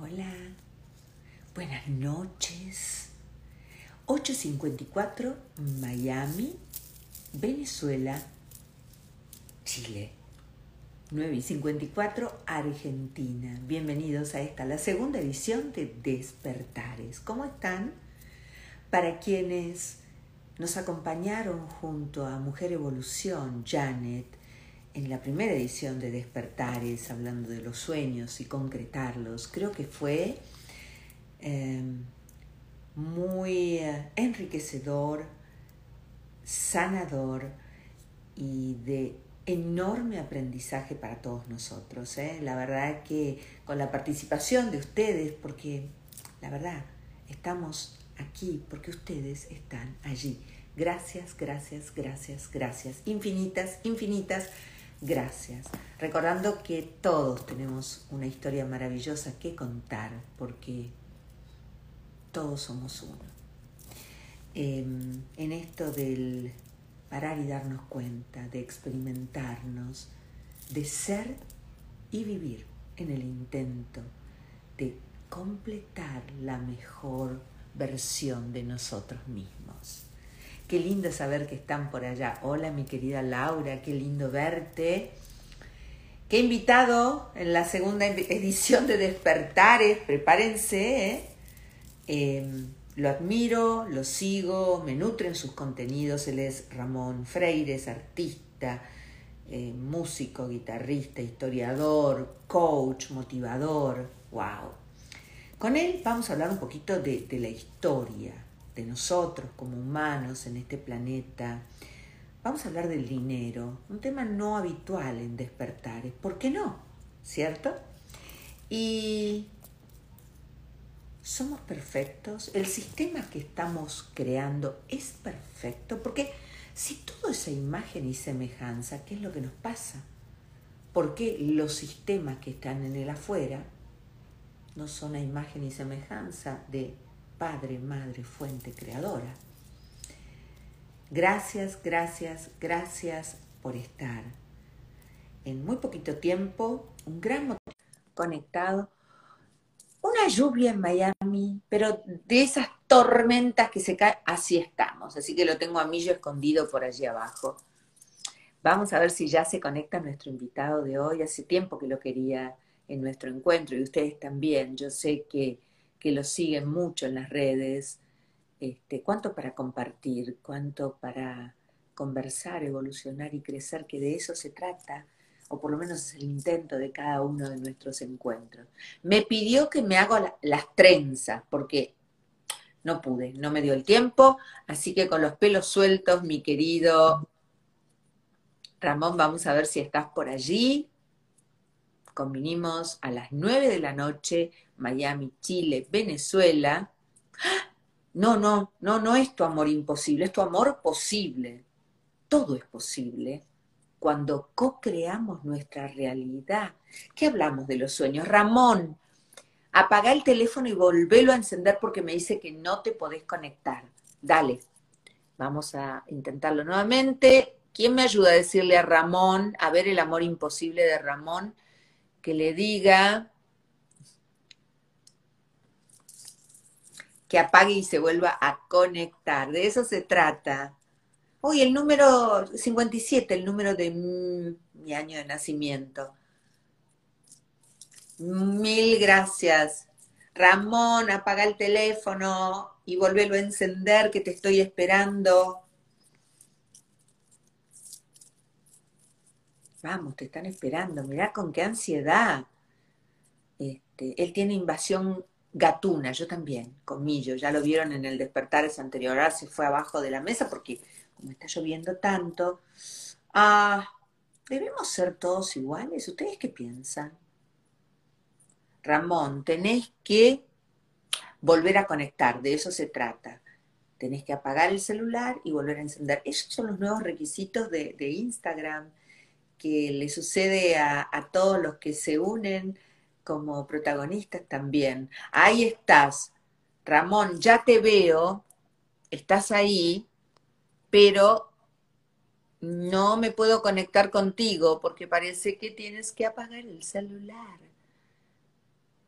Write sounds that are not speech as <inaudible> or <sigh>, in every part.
Hola, buenas noches. 8.54 Miami, Venezuela, Chile. 9.54 Argentina. Bienvenidos a esta, la segunda edición de Despertares. ¿Cómo están? Para quienes nos acompañaron junto a Mujer Evolución, Janet, en la primera edición de Despertares, hablando de los sueños y concretarlos, creo que fue eh, muy eh, enriquecedor, sanador y de enorme aprendizaje para todos nosotros. ¿eh? La verdad que con la participación de ustedes, porque la verdad, estamos aquí porque ustedes están allí. Gracias, gracias, gracias, gracias. Infinitas, infinitas gracias. Recordando que todos tenemos una historia maravillosa que contar porque todos somos uno. Em, en esto del parar y darnos cuenta, de experimentarnos, de ser y vivir en el intento de completar la mejor versión de nosotros mismos. Qué lindo saber que están por allá. Hola mi querida Laura, qué lindo verte. Qué invitado en la segunda edición de Despertares, prepárense. ¿eh? Em, lo admiro, lo sigo, me nutren sus contenidos. Él es Ramón Freire, es artista, eh, músico, guitarrista, historiador, coach, motivador. ¡Wow! Con él vamos a hablar un poquito de, de la historia, de nosotros como humanos en este planeta. Vamos a hablar del dinero, un tema no habitual en despertares. ¿Por qué no? ¿Cierto? Y somos perfectos, el sistema que estamos creando es perfecto, porque si todo es imagen y semejanza, ¿qué es lo que nos pasa? ¿Por qué los sistemas que están en el afuera no son a imagen y semejanza de Padre, Madre, Fuente, Creadora. Gracias, gracias, gracias por estar. En muy poquito tiempo, un gran motivo conectado. Una lluvia en Miami, pero de esas tormentas que se caen, así estamos. Así que lo tengo a yo escondido por allí abajo. Vamos a ver si ya se conecta nuestro invitado de hoy. Hace tiempo que lo quería en nuestro encuentro y ustedes también. Yo sé que que lo siguen mucho en las redes, este, cuánto para compartir, cuánto para conversar, evolucionar y crecer, que de eso se trata, o por lo menos es el intento de cada uno de nuestros encuentros. Me pidió que me haga las trenzas, porque no pude, no me dio el tiempo, así que con los pelos sueltos, mi querido Ramón, vamos a ver si estás por allí. Convinimos a las 9 de la noche Miami, Chile, Venezuela. No, no, no, no es tu amor imposible, es tu amor posible. Todo es posible cuando co-creamos nuestra realidad. ¿Qué hablamos de los sueños? Ramón, apaga el teléfono y volvelo a encender porque me dice que no te podés conectar. Dale, vamos a intentarlo nuevamente. ¿Quién me ayuda a decirle a Ramón, a ver el amor imposible de Ramón, que le diga que apague y se vuelva a conectar. De eso se trata. Uy, el número 57, el número de mi año de nacimiento. Mil gracias. Ramón, apaga el teléfono y volvelo a encender que te estoy esperando. Vamos, te están esperando. Mirá con qué ansiedad. Este, él tiene invasión gatuna, yo también, comillo, ya lo vieron en el despertar ese anterior, ahora se fue abajo de la mesa porque como está lloviendo tanto, ah, ¿debemos ser todos iguales? ¿Ustedes qué piensan? Ramón, tenés que volver a conectar, de eso se trata. Tenés que apagar el celular y volver a encender. Esos son los nuevos requisitos de, Instagram que le sucede a, a todos los que se unen como protagonistas también. Ahí estás, Ramón, ya te veo, estás ahí, pero no me puedo conectar contigo porque parece que tienes que apagar el celular.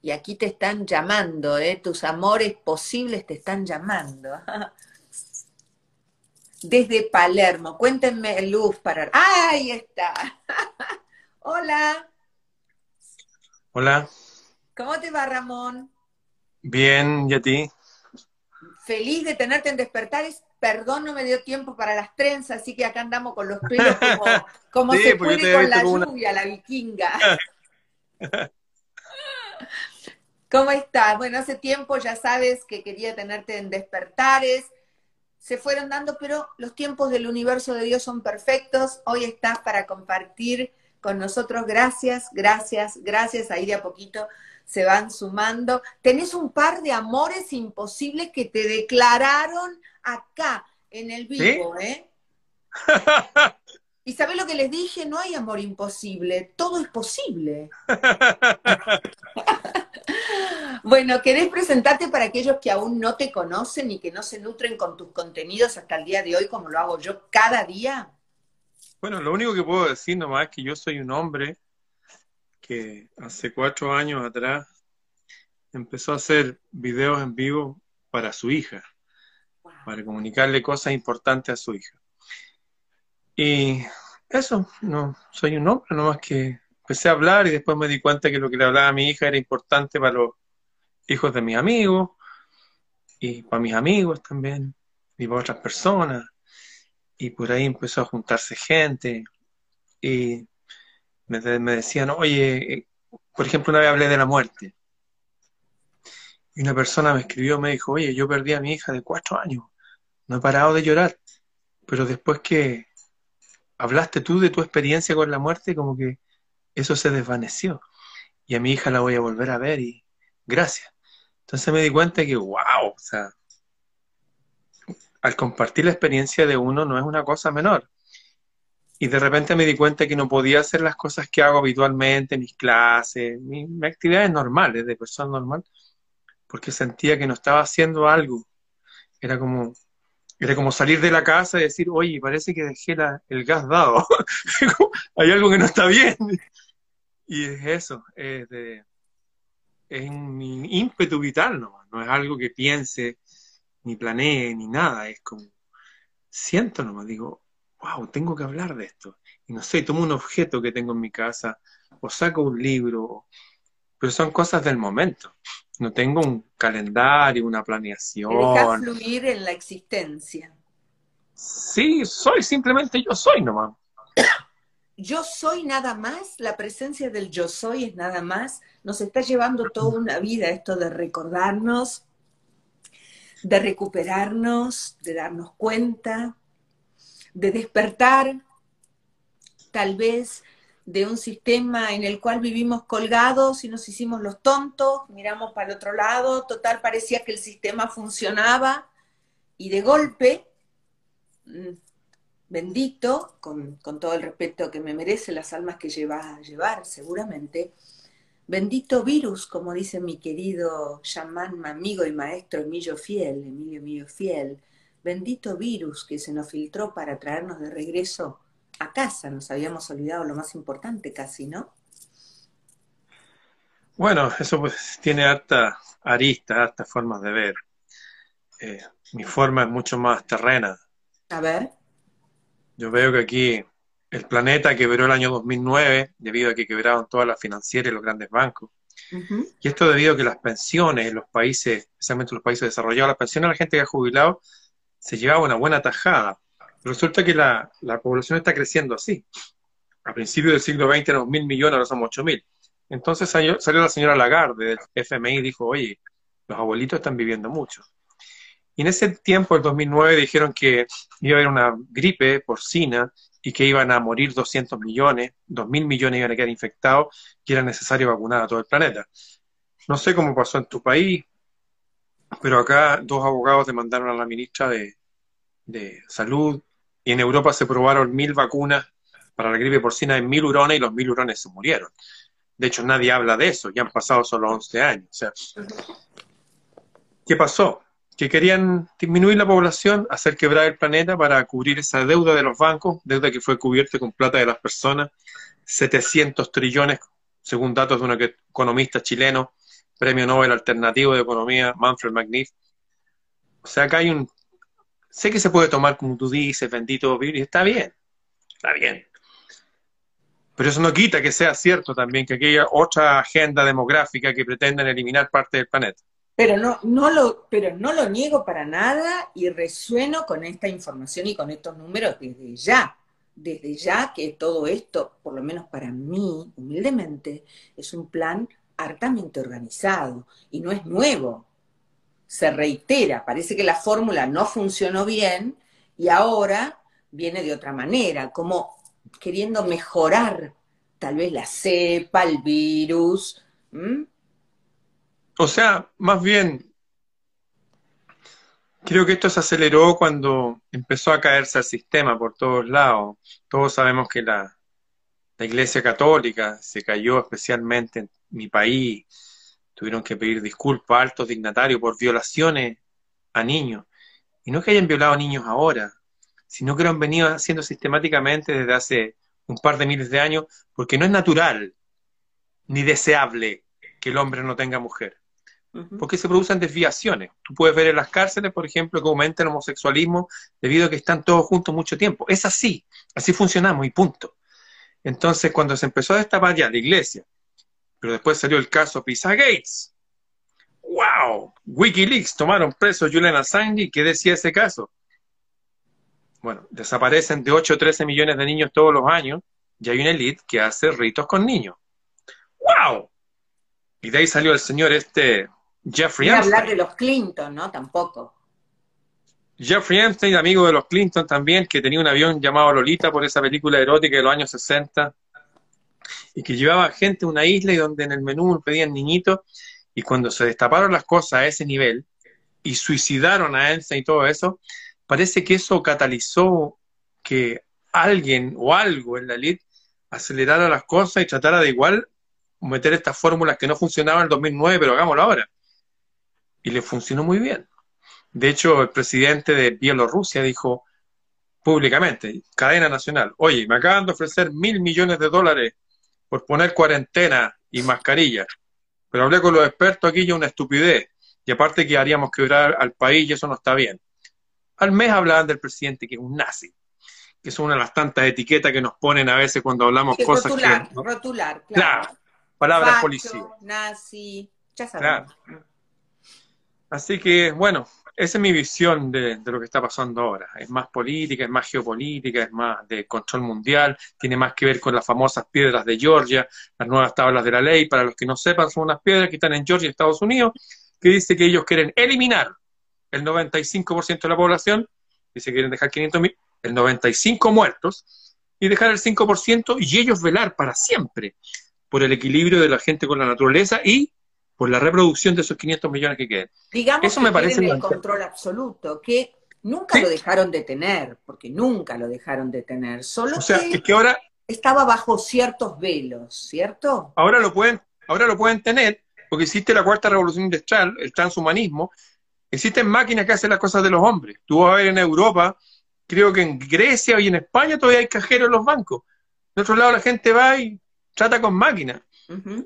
Y aquí te están llamando, ¿eh? tus amores posibles te están llamando. <laughs> Desde Palermo, cuéntenme luz para... ¡Ahí está! <laughs> Hola. Hola. ¿Cómo te va, Ramón? Bien, ¿y a ti? Feliz de tenerte en Despertares. Perdón, no me dio tiempo para las trenzas, así que acá andamos con los pelos como, <laughs> como se puede con la lluvia, la vikinga. <laughs> ¿Cómo estás? Bueno, hace tiempo ya sabes que quería tenerte en Despertares. Se fueron dando, pero los tiempos del universo de Dios son perfectos. Hoy estás para compartir con nosotros. Gracias, gracias, gracias. Ahí de a poquito se van sumando. Tenés un par de amores imposibles que te declararon acá en el vivo, ¿eh? <laughs> ¿Y sabés lo que les dije? No hay amor imposible, todo es posible. <laughs> bueno, ¿querés presentarte para aquellos que aún no te conocen y que no se nutren con tus contenidos hasta el día de hoy, como lo hago yo cada día? Bueno, lo único que puedo decir nomás es que yo soy un hombre que hace cuatro años atrás empezó a hacer videos en vivo para su hija, para comunicarle cosas importantes a su hija. Y eso, no, soy un hombre, nomás que empecé a hablar y después me di cuenta que lo que le hablaba a mi hija era importante para los hijos de mis amigos y para mis amigos también y para otras personas. Y por ahí empezó a juntarse gente y me, decían, oye, eh, por ejemplo, una vez hablé de la muerte. Y una persona me escribió, me dijo, oye, yo perdí a mi hija de cuatro años, no he parado de llorar, pero después que hablaste tú de tu experiencia con la muerte, como que eso se desvaneció. Y a mi hija la voy a volver a ver y gracias. Entonces me di cuenta que, wow, o sea, al compartir la experiencia de uno no es una cosa menor. Y de repente me di cuenta que no podía hacer las cosas que hago habitualmente, mis clases, mis, actividades normales, de persona normal, porque sentía que no estaba haciendo algo. Era como, era como salir de la casa y decir, oye, parece que dejé el gas dado. <laughs> Hay algo que no está bien. Y es eso, es, de, es un ímpetu vital nomás, no es algo que piense, ni planee, ni nada, es como, siento nomás, digo, wow, tengo que hablar de esto. Y no sé, tomo un objeto que tengo en mi casa, o saco un libro, pero son cosas del momento no tengo un calendario, una planeación. Dejas fluir en la existencia. Sí, soy, simplemente yo soy nomás. Yo soy nada más, la presencia del yo soy es nada más, nos está llevando toda una vida esto de recordarnos, de recuperarnos, de darnos cuenta, de despertar, tal vez de un sistema en el cual vivimos colgados y nos hicimos los tontos, miramos para el otro lado, total parecía que el sistema funcionaba y de golpe, mm, bendito, con, todo el respeto que me merece las almas que llevas a llevar seguramente, bendito virus, como dice mi querido chamán, amigo y maestro Emilio Fiel, Emilio Emilio Fiel, bendito virus que se nos filtró para traernos de regreso a casa, nos habíamos olvidado lo más importante casi, ¿no? Bueno, eso pues tiene harta arista, hartas formas de ver. Eh, mi forma es mucho más terrena. A ver. Yo veo que aquí el planeta quebró el año 2009 debido a que quebraron todas las financieras y los grandes bancos. Y esto debido a que las pensiones en los países, especialmente los países desarrollados, las pensiones de la gente que ha jubilado se llevaba una buena tajada. Resulta que la, población está creciendo así. A principios del siglo XX éramos mil millones, ahora somos ocho mil. Entonces salió, la señora Lagarde del FMI y dijo, oye, los abuelitos están viviendo mucho. Y en ese tiempo, el 2009, dijeron que iba a haber una gripe porcina y que iban a morir 200 millones, 2 mil millones iban a quedar infectados y era necesario vacunar a todo el planeta. No sé cómo pasó en tu país, pero acá dos abogados demandaron a la ministra de, de Salud y en Europa se probaron mil vacunas para la gripe porcina en mil hurones y los mil hurones se murieron. De hecho, nadie habla de eso, ya han pasado solo 11 años. O ¿qué pasó? Que querían disminuir la población, hacer quebrar el planeta para cubrir esa deuda de los bancos, deuda que fue cubierta con plata de las personas, 700 trillones, según datos de un economista chileno, premio Nobel alternativo de economía, Manfred McNiff. O sea, acá hay un... Sé que se puede tomar como tú dices, bendito virus, está bien, está bien. Pero eso no quita que sea cierto también que hay otra agenda demográfica que pretenden eliminar parte del planeta. Pero no, no lo, pero no lo niego para nada y resueno con esta información y con estos números desde ya. Desde ya que todo esto, por lo menos para mí, humildemente, es un plan hartamente organizado y no es nuevo. Se reitera, parece que la fórmula no funcionó bien y ahora viene de otra manera, como queriendo mejorar tal vez la cepa, el virus. O sea, más bien, creo que esto se aceleró cuando empezó a caerse el sistema por todos lados. Todos sabemos que la, la Iglesia Católica se cayó especialmente en mi país. Tuvieron que pedir disculpas a altos dignatarios por violaciones a niños. Y no que hayan violado a niños ahora, sino que lo han venido haciendo sistemáticamente desde hace un par de miles de años, porque no es natural ni deseable que el hombre no tenga mujer porque se producen desviaciones. Tú puedes ver en las cárceles, por ejemplo, que aumenta el homosexualismo debido a que están todos juntos mucho tiempo. Es así, así funcionamos y punto. Entonces, cuando se empezó a destapar ya la iglesia, pero después salió el caso Pizza Gates. ¡Wow! Wikileaks tomaron preso a Julian Assange y ¿qué decía ese caso? Bueno, desaparecen de 8 o 13 millones de niños todos los años y hay una elite que hace ritos con niños. ¡Wow! Y de ahí salió el señor este Jeffrey Epstein. hablar de los Clinton, ¿no? Tampoco. Jeffrey Epstein, amigo de los Clinton también, que tenía un avión llamado Lolita por esa película erótica de los años 60, y que llevaba gente a una isla y donde en el menú pedían niñitos, y cuando se destaparon las cosas a ese nivel, y suicidaron a Epstein y todo eso, parece que eso catalizó que alguien o algo en la elite acelerara las cosas y tratara de igual meter estas fórmulas que no funcionaban en el 2009, pero hagámoslo ahora. Y le funcionó muy bien. De hecho, el presidente de Bielorrusia dijo públicamente, cadena nacional, oye, me acaban de ofrecer mil millones de dólares por poner cuarentena y mascarilla, pero hablé con los expertos aquí y una estupidez, y aparte que haríamos quebrar al país y eso no está bien. Al mes hablaban del presidente que es un nazi, que es una de las tantas etiquetas que nos ponen a veces cuando hablamos cosas que... Rotular, claro palabras policía. Nazi, ya sabemos. Así que, bueno, esa es mi visión de, lo que está pasando ahora. Es más política, es más geopolítica, es más de control mundial, tiene más que ver con las famosas piedras de Georgia, las nuevas tablas de la ley. Para los que no sepan, son unas piedras que están en Georgia, Estados Unidos, que dice que ellos quieren eliminar el 95% de la población, y se quieren dejar 500 mil, el 95 muertos, y dejar el 5% y ellos velar para siempre por el equilibrio de la gente con la naturaleza y por la reproducción de esos 500 millones que queden. Digamos Eso que me parece el control absoluto, que nunca lo dejaron de tener, porque nunca lo dejaron de tener, solo o sea, que, es que ahora estaba bajo ciertos velos, ¿cierto? Ahora lo pueden, ahora lo pueden tener, porque existe la cuarta revolución industrial, el transhumanismo, existen máquinas que hacen las cosas de los hombres. Tú vas a ver en Europa, creo que en Grecia y en España todavía hay cajeros en los bancos. De otro lado la gente va y trata con máquinas.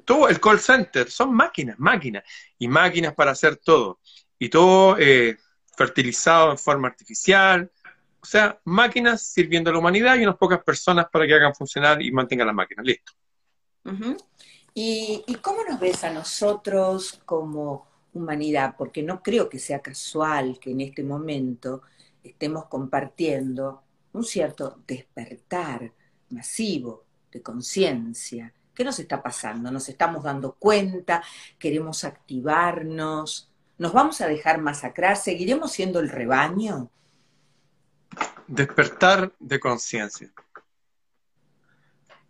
Todo el call center son máquinas, máquinas. Y máquinas para hacer todo. Y todo eh, fertilizado en forma artificial. O sea, máquinas sirviendo a la humanidad y unas pocas personas para que hagan funcionar y mantengan las máquinas. Listo. ¿Y, ¿Y cómo nos ves a nosotros como humanidad? Porque no creo que sea casual que en este momento estemos compartiendo un cierto despertar masivo de conciencia. ¿Qué nos está pasando? ¿Nos estamos dando cuenta? ¿Queremos activarnos? ¿Nos vamos a dejar masacrar? ¿Seguiremos siendo el rebaño? Despertar de conciencia.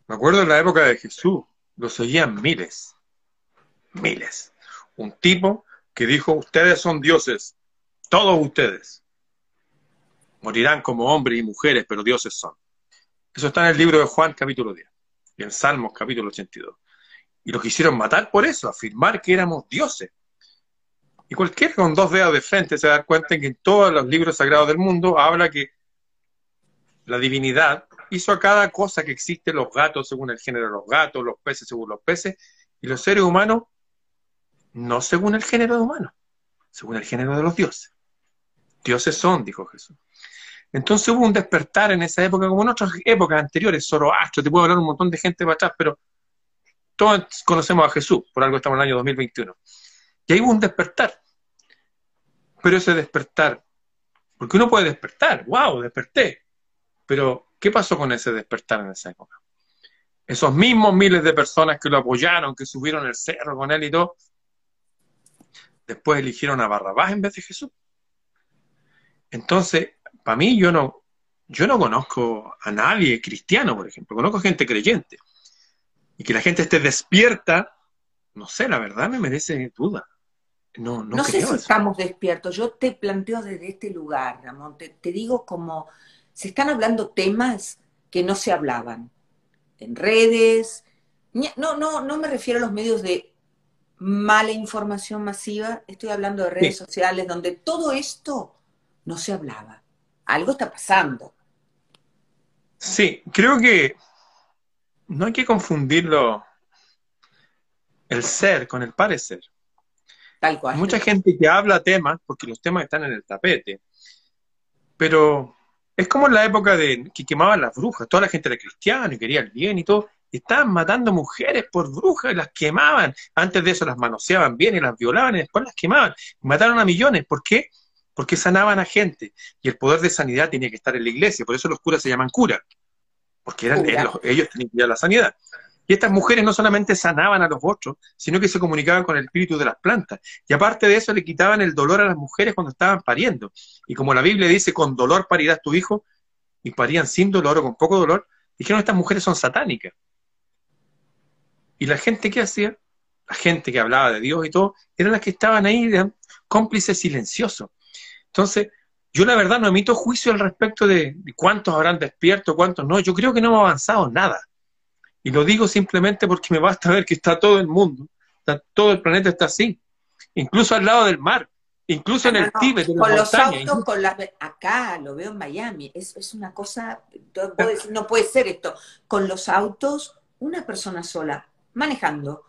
Me acuerdo en la época de Jesús, lo seguían miles, miles. Un tipo que dijo, ustedes son dioses, todos ustedes. Morirán como hombres y mujeres, pero dioses son. Eso está en el libro de Juan capítulo 10 y en Salmos capítulo 82. Y los quisieron matar por eso, afirmar que éramos dioses. Y cualquiera con dos dedos de frente se da cuenta que en todos los libros sagrados del mundo habla que la divinidad hizo a cada cosa que existe, los gatos según el género de los gatos, los peces según los peces, y los seres humanos no según el género humano, según el género de los dioses. Dioses son, dijo Jesús. Entonces hubo un despertar en esa época, como en otras épocas anteriores, Zoroastro, te puedo hablar un montón de gente para atrás, pero todos conocemos a Jesús, por algo estamos en el año 2021. Y ahí hubo un despertar. Pero ese despertar, porque uno puede despertar, wow, desperté. Pero, ¿qué pasó con ese despertar en esa época? Esos mismos miles de personas que lo apoyaron, que subieron el cerro con él y todo, después eligieron a Barrabás en vez de Jesús. Entonces, para mí yo no, yo no conozco a nadie cristiano, por ejemplo, conozco gente creyente. Y que la gente esté despierta, no sé, la verdad me merece duda. No, no, no sé si estamos despiertos. Yo te planteo desde este lugar, Ramón. Te, te, digo como se están hablando temas que no se hablaban en redes. No, no, no me refiero a los medios de mala información masiva. Estoy hablando de redes sociales donde todo esto no se hablaba algo está pasando. Sí, creo que no hay que confundirlo el ser con el parecer. Tal cual. Mucha gente que habla temas, porque los temas están en el tapete, pero es como en la época de que quemaban las brujas, toda la gente era cristiana y quería el bien y todo, y estaban matando mujeres por brujas y las quemaban. Antes de eso las manoseaban bien y las violaban y después las quemaban. mataron a millones. ¿Por qué? Porque sanaban a gente. Y el poder de sanidad tenía que estar en la iglesia, por eso los curas se llaman curas, porque eran, ellos tenían ya la sanidad. Y estas mujeres no solamente sanaban a los otros, sino que se comunicaban con el espíritu de las plantas. Y aparte de eso, le quitaban el dolor a las mujeres cuando estaban pariendo. Y como la Biblia dice, con dolor parirás tu hijo, y parían sin dolor o con poco dolor, dijeron estas mujeres son satánicas. Y la gente que hacía, la gente que hablaba de Dios y todo, eran las que estaban ahí cómplices silenciosos. Entonces, yo la verdad no emito juicio al respecto de, cuántos habrán despierto, cuántos no. Yo creo que no hemos avanzado nada. Y lo digo simplemente porque me basta ver que está todo el mundo, todo el planeta está así, incluso al lado del mar, incluso en el Tíbet. con los autos, con las... Acá lo veo en Miami, es, es una cosa, no puede ser esto. Con los autos, una persona sola, manejando,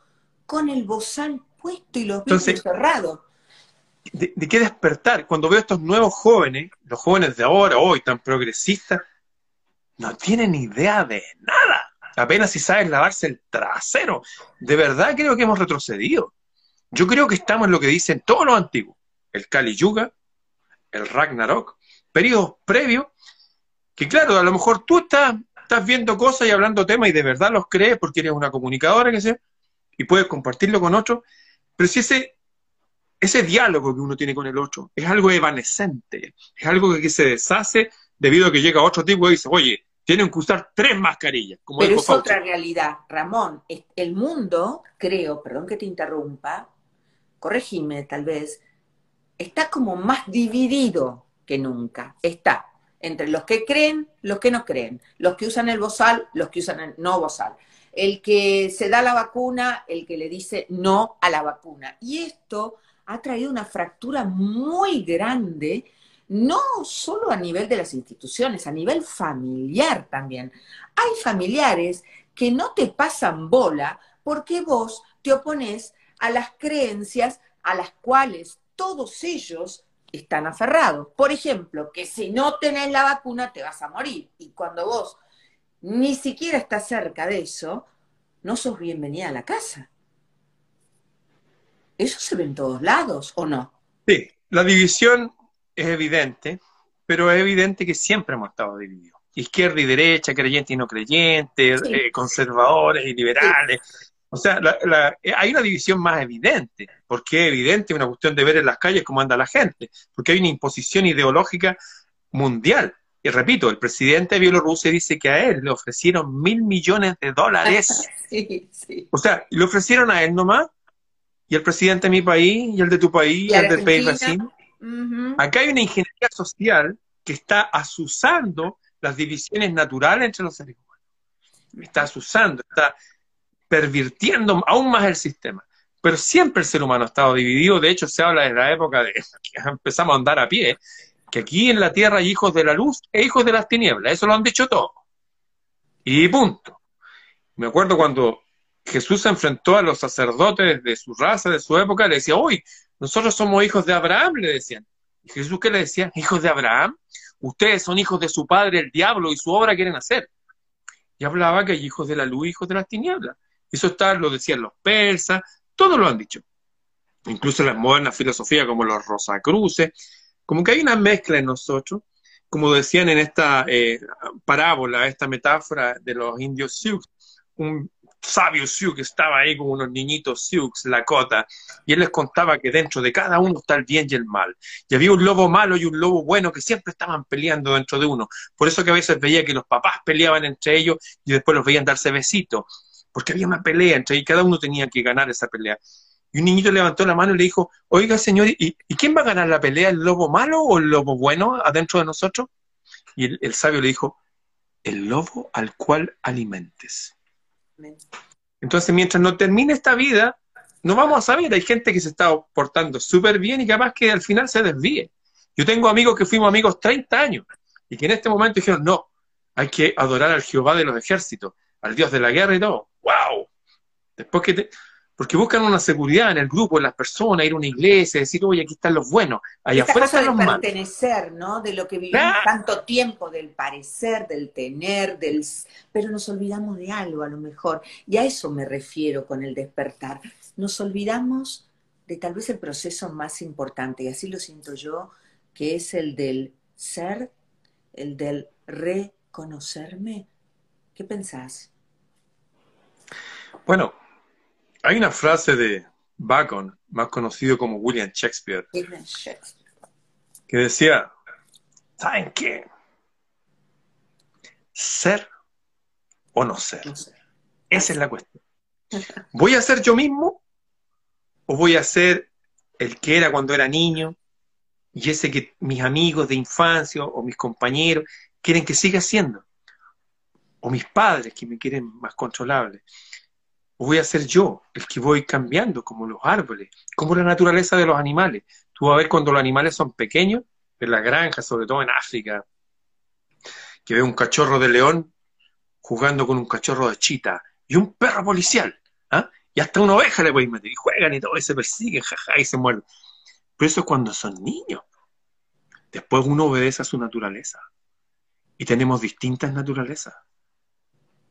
con el bozal puesto y los vidrios cerrados de, qué despertar. Cuando veo estos nuevos jóvenes, los jóvenes de ahora, hoy, tan progresistas, no tienen idea de nada. Apenas si saben lavarse el trasero. De verdad creo que hemos retrocedido. Yo creo que estamos en lo que dicen todos los antiguos. El Kali Yuga, el Ragnarok, periodos previos, que claro, a lo mejor tú estás, estás viendo cosas y hablando temas y de verdad los crees porque eres una comunicadora, que sé, y puedes compartirlo con otros, pero si ese ese diálogo que uno tiene con el otro es algo evanescente, es algo que se deshace debido a que llega otro tipo y dice, oye, tienen que usar tres mascarillas. Como Pero es otra realidad, Ramón. El mundo, creo, perdón que te interrumpa, corregime tal vez, está como más dividido que nunca. Está entre los que creen, los que no creen, los que usan el bozal, los que usan el no bozal, el que se da la vacuna, el que le dice no a la vacuna. Y esto ha traído una fractura muy grande, no solo a nivel de las instituciones, a nivel familiar también. Hay familiares que no te pasan bola porque vos te opones a las creencias a las cuales todos ellos están aferrados. Por ejemplo, que si no tenés la vacuna te vas a morir. Y cuando vos ni siquiera estás cerca de eso, no sos bienvenida a la casa. ¿Eso se ve en todos lados o no? Sí, la división es evidente, pero es evidente que siempre hemos estado divididos. Izquierda y derecha, creyentes y no creyentes, eh, conservadores y liberales. O sea, eh, hay una división más evidente. ¿Por qué evidente? Una cuestión de ver en las calles cómo anda la gente. Porque hay una imposición ideológica mundial. Y repito, el presidente de Bielorrusia dice que a él le ofrecieron mil millones de dólares. <laughs> sí, sí. O sea, le ofrecieron a él nomás y el presidente de mi país, y el de tu país, y, el del país vecino. Acá hay una ingeniería social que está asusando las divisiones naturales entre los seres humanos. Está asusando, está pervirtiendo aún más el sistema. Pero siempre el ser humano ha estado dividido. De hecho, se habla de la época de <laughs> que empezamos a andar a pie, que aquí en la tierra hay hijos de la luz e hijos de las tinieblas. Eso lo han dicho todos. Y punto. Me acuerdo cuando Jesús se enfrentó a los sacerdotes de su raza, de su época, le decía, hoy nosotros somos hijos de Abraham, le decían. ¿Y Jesús qué le decía? Hijos de Abraham, ustedes son hijos de su padre, el diablo, y su obra quieren hacer. Y hablaba que hay hijos de la luz, hijos de las tinieblas. Eso está, lo decían los persas, todos lo han dicho. Incluso las modernas filosofías como los Rosacruces, como que hay una mezcla en nosotros, como decían en esta eh, parábola, esta metáfora de los indios Sioux, un sabio Sioux estaba ahí con unos niñitos Sioux, Lakota, y él les contaba que dentro de cada uno está el bien y el mal. Y había un lobo malo y un lobo bueno que siempre estaban peleando dentro de uno. Por eso que a veces veía que los papás peleaban entre ellos y después los veían darse besitos, porque había una pelea entre ellos y cada uno tenía que ganar esa pelea. Y un niñito levantó la mano y le dijo, oiga señor, ¿y, quién va a ganar la pelea, el lobo malo o el lobo bueno adentro de nosotros? Y el sabio le dijo, el lobo al cual alimentes. Entonces, mientras no termine esta vida, no vamos a saber. Hay gente que se está portando súper bien y capaz que al final se desvíe. Yo tengo amigos que fuimos amigos 30 años y que en este momento dijeron, no, hay que adorar al Jehová de los ejércitos, al Dios de la guerra y todo. ¡Wow! Después que te, porque buscan una seguridad en el grupo, en las personas, ir a una iglesia, decir, oye, aquí están los buenos, allá afuera están los malos. pertenecer, ¿no? De lo que vivimos tanto tiempo, del parecer, del tener, del... Pero nos olvidamos de algo a lo mejor, y a eso me refiero con el despertar. Nos olvidamos de tal vez el proceso más importante, y así lo siento yo, que es el del ser, el del reconocerme. ¿Qué pensás? Bueno, hay una frase de Bacon, más conocido como William Shakespeare, que decía, ¿saben qué? Ser o no ser. Esa es la cuestión. ¿Voy a ser yo mismo o voy a ser el que era cuando era niño y ese que mis amigos de infancia o mis compañeros quieren que siga siendo? O mis padres que me quieren más controlable voy a ser yo el que voy cambiando, como los árboles, como la naturaleza de los animales. Tú vas a ver cuando los animales son pequeños, en la granja, sobre todo en África, que ve un cachorro de león jugando con un cachorro de chita y un perro policial, ¿ah? y hasta una oveja le pueden meter, y juegan y todo, y se persiguen, jaja, y se mueren. Pero eso es cuando son niños. Después uno obedece a su naturaleza. Y tenemos distintas naturalezas.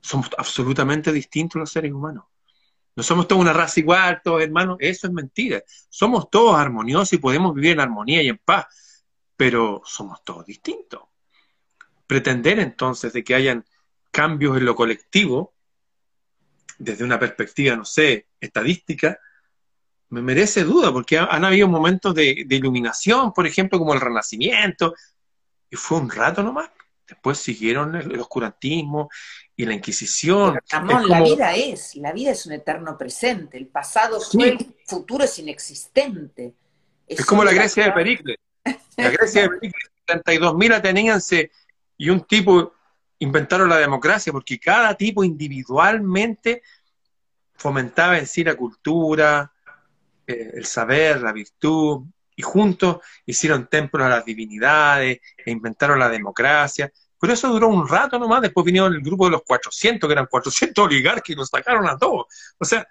Somos absolutamente distintos los seres humanos. No somos toda una raza igual, todos hermanos, eso es mentira. Somos todos armoniosos y podemos vivir en armonía y en paz, pero somos todos distintos. Pretender entonces de que hayan cambios en lo colectivo, desde una perspectiva, no sé, estadística, me merece duda, porque han habido momentos de, de iluminación, por ejemplo, como el Renacimiento, y fue un rato nomás. Después siguieron el, oscurantismo y la Inquisición. la vida es, la vida es un eterno presente. El pasado fue, el futuro es inexistente. Es, como la Grecia de Pericles. La Grecia de Pericles, <laughs> 32.000 atenienses y un tipo inventaron la democracia porque cada tipo individualmente fomentaba en sí la cultura, eh, el saber, la virtud, y juntos hicieron templos a las divinidades e inventaron la democracia. Pero eso duró un rato nomás, después vinieron el grupo de los 400, que eran 400 oligarcas y los sacaron a todos. O sea,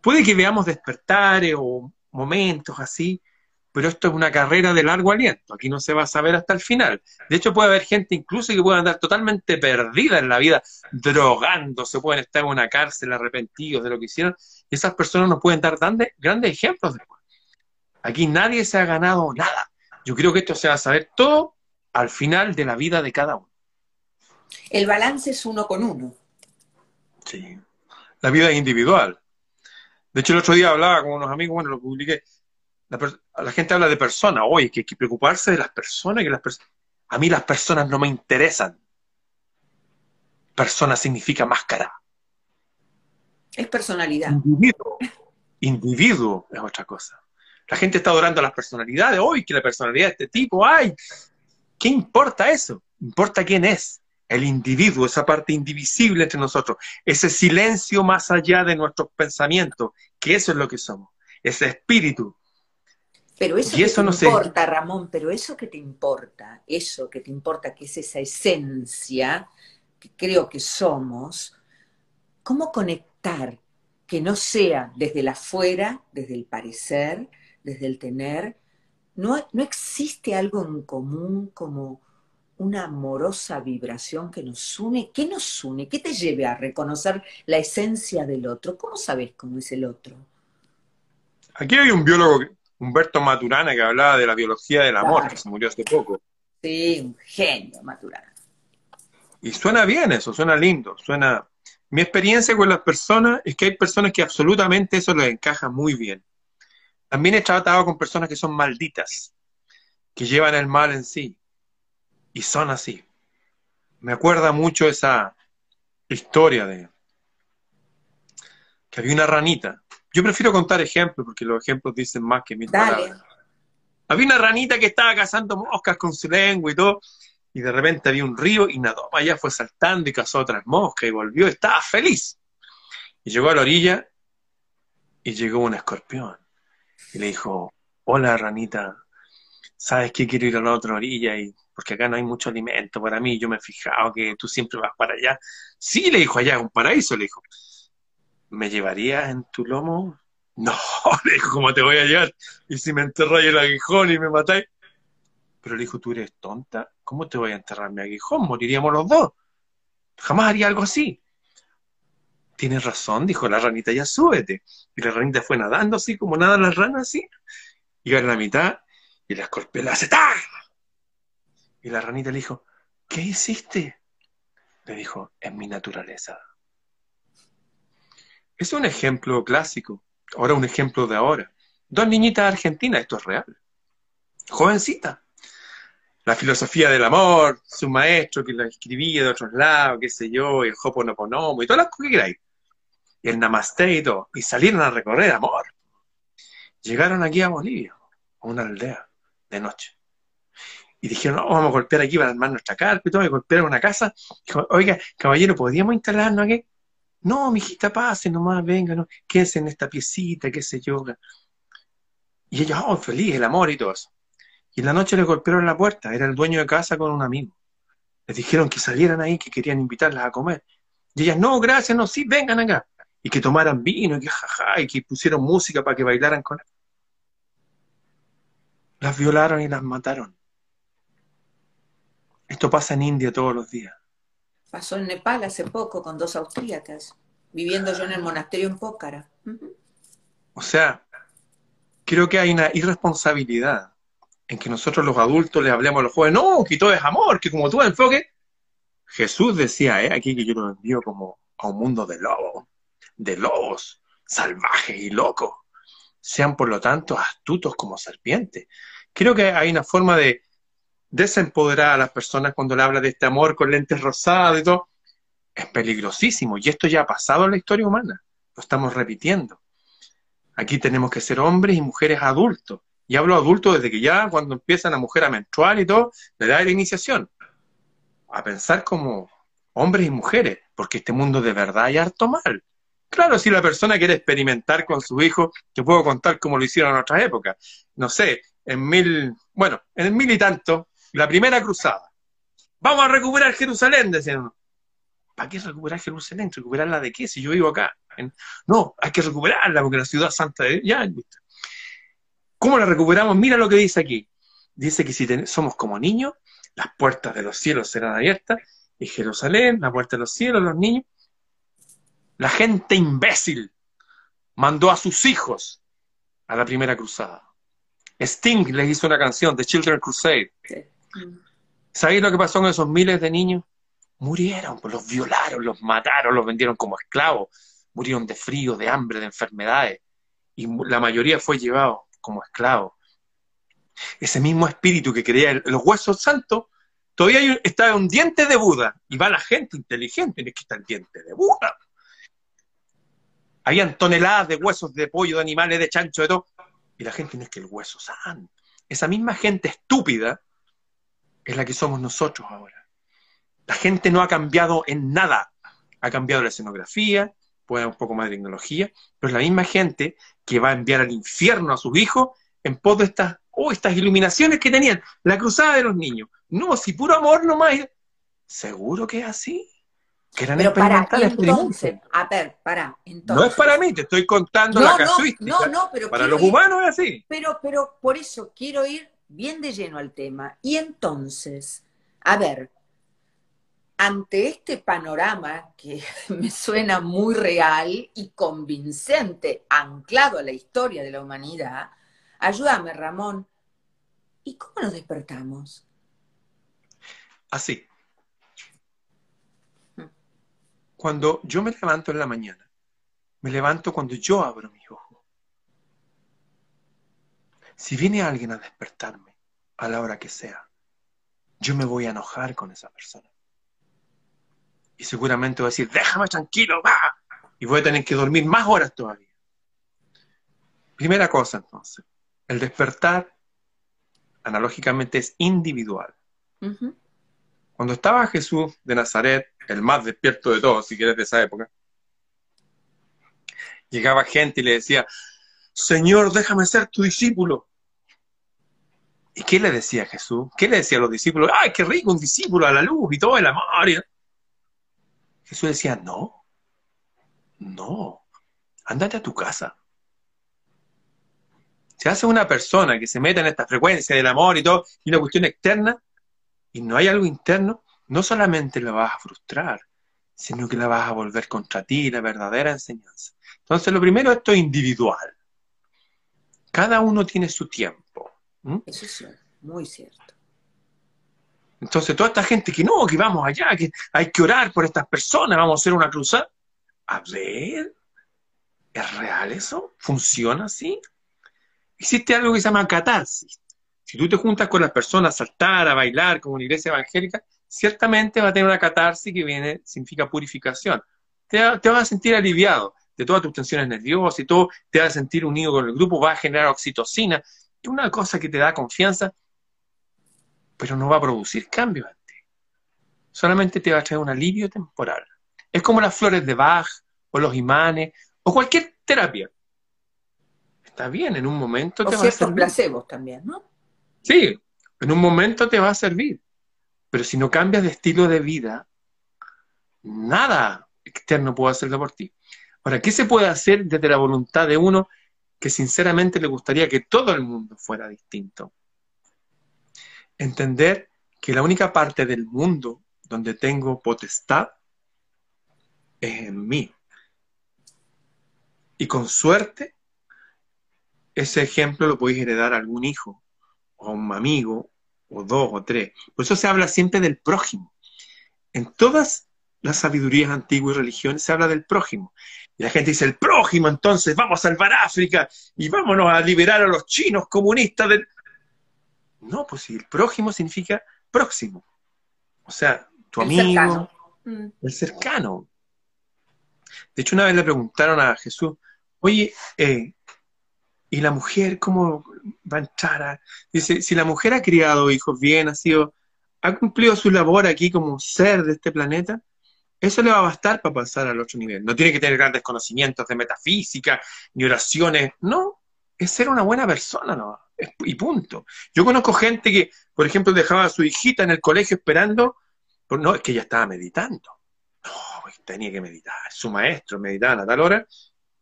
puede que veamos despertares o momentos así, pero esto es una carrera de largo aliento, aquí no se va a saber hasta el final. De hecho, puede haber gente incluso que pueda andar totalmente perdida en la vida, drogándose, pueden estar en una cárcel arrepentidos de lo que hicieron, y esas personas nos pueden dar grandes ejemplos después. Aquí nadie se ha ganado nada. Yo creo que esto se va a saber todo al final de la vida de cada uno. El balance es uno con uno. Sí. La vida es individual. De hecho, el otro día hablaba con unos amigos, bueno, lo publiqué. La, gente habla de personas. Oye, que hay que preocuparse de las personas. Que las a mí las personas no me interesan. Persona significa máscara. Es personalidad. Individuo. Individuo es otra cosa. La gente está adorando a las personalidades. Hoy que la personalidad de este tipo, ¡ay! ¿Qué importa eso? Importa quién es. El individuo, esa parte indivisible entre nosotros, ese silencio más allá de nuestros pensamientos, que eso es lo que somos, ese espíritu. Pero eso, que te importa, Ramón, pero eso que te importa, eso que te importa, que es esa esencia que creo que somos, ¿cómo conectamos? estar que no sea desde el afuera, desde el parecer, desde el tener. No, no existe algo en común como una amorosa vibración que nos une. ¿Qué nos une? ¿Qué te lleve a reconocer la esencia del otro? ¿Cómo sabes cómo es el otro? Aquí hay un biólogo, Humberto Maturana, que hablaba de la biología del amor, que se murió hace poco. Sí, un genio, Maturana. Y suena bien eso, suena lindo, suena... Mi experiencia con las personas es que hay personas que absolutamente eso les encaja muy bien. También he tratado con personas que son malditas, que llevan el mal en sí, y son así. Me acuerda mucho esa historia de que había una ranita. Yo prefiero contar ejemplos porque los ejemplos dicen más que mil palabras. Había una ranita que estaba cazando moscas con su lengua y todo, y de repente había un río y nadó para allá, fue saltando y cazó otras moscas y volvió, estaba feliz. Y llegó a la orilla y llegó un escorpión y le dijo, hola ranita, ¿sabes que quiero ir a la otra orilla? Y porque acá no hay mucho alimento para mí, yo me he fijado que tú siempre vas para allá. Sí, le dijo, allá es un paraíso, le dijo. ¿Me llevarías en tu lomo? <laughs> No, le dijo, ¿cómo te voy a llevar? Y si me enterráis el aguijón y me matáis. Pero le dijo, tú eres tonta, ¿cómo te voy a enterrar mi aguijón? Moriríamos los dos. Jamás haría algo así. Tienes razón, dijo la ranita, ya súbete. Y la ranita fue nadando así, como nada las ranas así. Iba en la mitad y la escorpión hace ¡Tah! Y la ranita le dijo, ¿qué hiciste? Le dijo, es mi naturaleza. Es un ejemplo clásico. Ahora un ejemplo de ahora. Dos niñitas argentinas, esto es real. Jovencita. La filosofía del amor, su maestro que la escribía de otros lados, qué sé yo, el Hoponoponomo y todas las cosas que queráis. El Namaste y todo. Y salieron a recorrer amor. Llegaron aquí a Bolivia, a una aldea, de noche. Y dijeron, vamos a golpear aquí para armar nuestra carpa y todo, y golpearon una casa. Dijo, oiga, caballero, ¿podríamos instalarnos aquí? No, mijita, pase nomás, venga, no, quédese en esta piecita, qué sé yo. Y ellos, oh, feliz, el amor y todo eso. Y en la noche le golpearon la puerta, era el dueño de casa con un amigo. Les dijeron que salieran ahí, que querían invitarlas a comer. Y ellas, no, gracias, no, sí, vengan acá. Y que tomaran vino, y que jaja, y que pusieron música para que bailaran con él. Las violaron y las mataron. Esto pasa en India todos los días. Pasó en Nepal hace poco con dos austríacas, viviendo yo en el monasterio en Pócara. O sea, creo que hay una irresponsabilidad en que nosotros los adultos le hablemos a los jóvenes, no, que todo es amor, que como tú enfoque. Jesús decía eh, aquí que yo lo envío como a un mundo de lobos, de lobos, salvajes y locos. Sean por lo tanto astutos como serpientes. Creo que hay una forma de desempoderar a las personas cuando le habla de este amor con lentes rosados y todo, es peligrosísimo. Y esto ya ha pasado en la historia humana. Lo estamos repitiendo. Aquí tenemos que ser hombres y mujeres adultos. Y hablo adultos desde que ya cuando empieza la mujer a menstruar y todo, le da la iniciación. A pensar como hombres y mujeres, porque este mundo de verdad hay harto mal. Claro, si la persona quiere experimentar con su hijo, te puedo contar cómo lo hicieron en otras épocas. No sé, en mil, bueno, en mil y tanto, la primera cruzada. Vamos a recuperar Jerusalén, decían. ¿Para qué recuperar Jerusalén? ¿Recuperarla de qué? Si yo vivo acá. No, hay que recuperarla porque la ciudad santa de... Ya, ¿Cómo la recuperamos? Mira lo que dice aquí. Dice que si somos como niños, las puertas de los cielos serán abiertas y Jerusalén, la puerta de los cielos, los niños. La gente imbécil mandó a sus hijos a la primera cruzada. Sting les hizo una canción, The Children Crusade. ¿Sabéis lo que pasó con esos miles de niños? Murieron, pues los violaron, los mataron, los vendieron como esclavos, murieron de frío, de hambre, de enfermedades, y la mayoría fue llevado como esclavos. Ese mismo espíritu que creía en los huesos santos, todavía está un diente de Buda, y va la gente inteligente, es que está el diente de Buda. Habían toneladas de huesos de pollo, de animales, de chancho, de todo, y la gente no es que el hueso santo. Esa misma gente estúpida es la que somos nosotros ahora. La gente no ha cambiado en nada. Ha cambiado la escenografía, puede un poco más de tecnología, pero es la misma gente que va a enviar al infierno a sus hijos en pos de estas, oh, estas iluminaciones que tenían, la cruzada de los niños. No, si puro amor nomás. ¿Seguro que es así? Quieran Pero para, experimentar, entonces, a ver, para, entonces. No es para mí, te estoy contando No, la no, casuística. no, no, pero para los ir- humanos es así. Pero, pero por eso quiero ir bien de lleno al tema. Y entonces, a ver, ante este panorama que <laughs> me suena muy real y convincente, anclado a la historia de la humanidad, ayúdame, Ramón. ¿Y cómo nos despertamos? Así. Mm. Cuando yo me levanto en la mañana, me levanto cuando yo abro mis ojos. Si viene alguien a despertarme a la hora que sea, yo me voy a enojar con esa persona. Y seguramente voy a decir, déjame tranquilo, va. Y voy a tener que dormir más horas todavía. Primera cosa entonces, el despertar analógicamente es individual. Cuando estaba Jesús de Nazaret, el más despierto de todos, si quieres, de esa época, llegaba gente y le decía, Señor, déjame ser tu discípulo. ¿Y qué le decía Jesús? ¿Qué le decía a los discípulos? ¡Ay, qué rico un discípulo a la luz y todo el amor! Jesús decía, no, no, ándate a tu casa. Si hace una persona que se mete en esta frecuencia del amor y todo, y una cuestión externa, y no hay algo interno, no solamente la vas a frustrar, sino que la vas a volver contra ti, la verdadera enseñanza. Entonces, lo primero, esto es individual. Cada uno tiene su tiempo. ¿m? Eso es cierto, muy cierto. Entonces, toda esta gente que no, que vamos allá, que hay que orar por estas personas, vamos a hacer una cruzada. A ver, ¿es real eso? ¿Funciona así? Existe algo que se llama catarsis. Si tú te juntas con las personas a saltar, a bailar, como una iglesia evangélica, ciertamente va a tener una catarsis que viene, significa purificación. Te, te vas a sentir aliviado de todas tus tensiones nerviosas y todo, te vas a sentir unido con el grupo, va a generar oxitocina, es una cosa que te da confianza, pero no va a producir cambios en ti. Solamente te va a traer un alivio temporal. Es como las flores de Bach o los imanes o cualquier terapia. Está bien, en un momento O te va a ciertos servir. placebos también, ¿no? Sí, en un momento te va a servir. Pero si no cambias de estilo de vida, nada externo puede hacerlo por ti. Ahora, ¿qué se puede hacer desde la voluntad de uno que sinceramente le gustaría que todo el mundo fuera distinto? Entender que la única parte del mundo donde tengo potestad es en mí. Y con suerte, ese ejemplo lo podéis heredar a algún hijo o a un amigo, o dos, o tres. Por eso se habla siempre del prójimo. En todas las sabidurías antiguas y religiones se habla del prójimo. Y la gente dice, el prójimo, entonces vamos a salvar África y vámonos a liberar a los chinos comunistas del... No, pues si el prójimo significa próximo. O sea, tu El amigo, cercano. Mm. el cercano. De hecho, una vez le preguntaron a Jesús, oye, eh, ¿y la mujer cómo va a entrar? a-?" Dice, si la mujer ha criado hijos bien, ha sido, ha cumplido su labor aquí como ser de este planeta, eso le va a bastar para pasar al otro nivel. No tiene que tener grandes conocimientos de metafísica, ni oraciones, no, es ser una buena persona, no, y punto. Yo conozco gente que, por ejemplo, dejaba a su hijita en el colegio esperando, pues no, es que ella estaba meditando. No, pues tenía que meditar. Su maestro meditaba a tal hora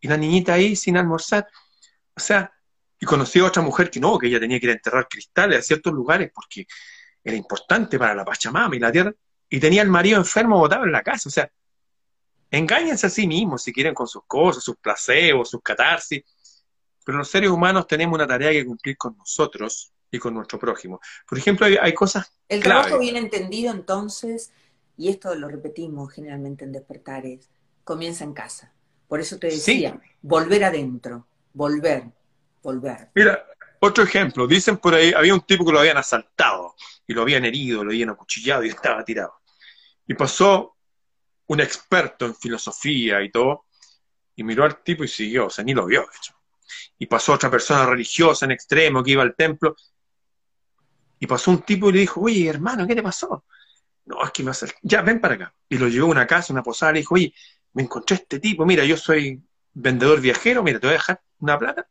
y la niñita ahí sin almorzar. O sea, y conocí a otra mujer que no, que ella tenía que ir a enterrar cristales a ciertos lugares porque era importante para la Pachamama y la tierra. Y tenía al marido enfermo botado en la casa. O sea, engáñense a sí mismos si quieren con sus cosas, sus placebos, sus catarsis. Pero los seres humanos tenemos una tarea que cumplir con nosotros y con nuestro prójimo. Por ejemplo, hay, hay cosas El Clave. trabajo bien entendido, entonces, y esto lo repetimos generalmente en despertares, comienza en casa. Por eso te decía, volver adentro, volver, volver. Mira, otro ejemplo, dicen por ahí, había un tipo que lo habían asaltado y lo habían herido, lo habían acuchillado y estaba tirado. Y pasó un experto en filosofía y todo, y miró al tipo y siguió, o sea, ni lo vio, de hecho. Y pasó otra persona religiosa en extremo que iba al templo, y pasó un tipo y le dijo, oye, hermano, ¿qué te pasó? No, es que me hace... Ya, ven para acá. Y lo llevó a una casa, una posada, le dijo, oye, me encontré este tipo, mira, yo soy vendedor viajero, mira, te voy a dejar una plata,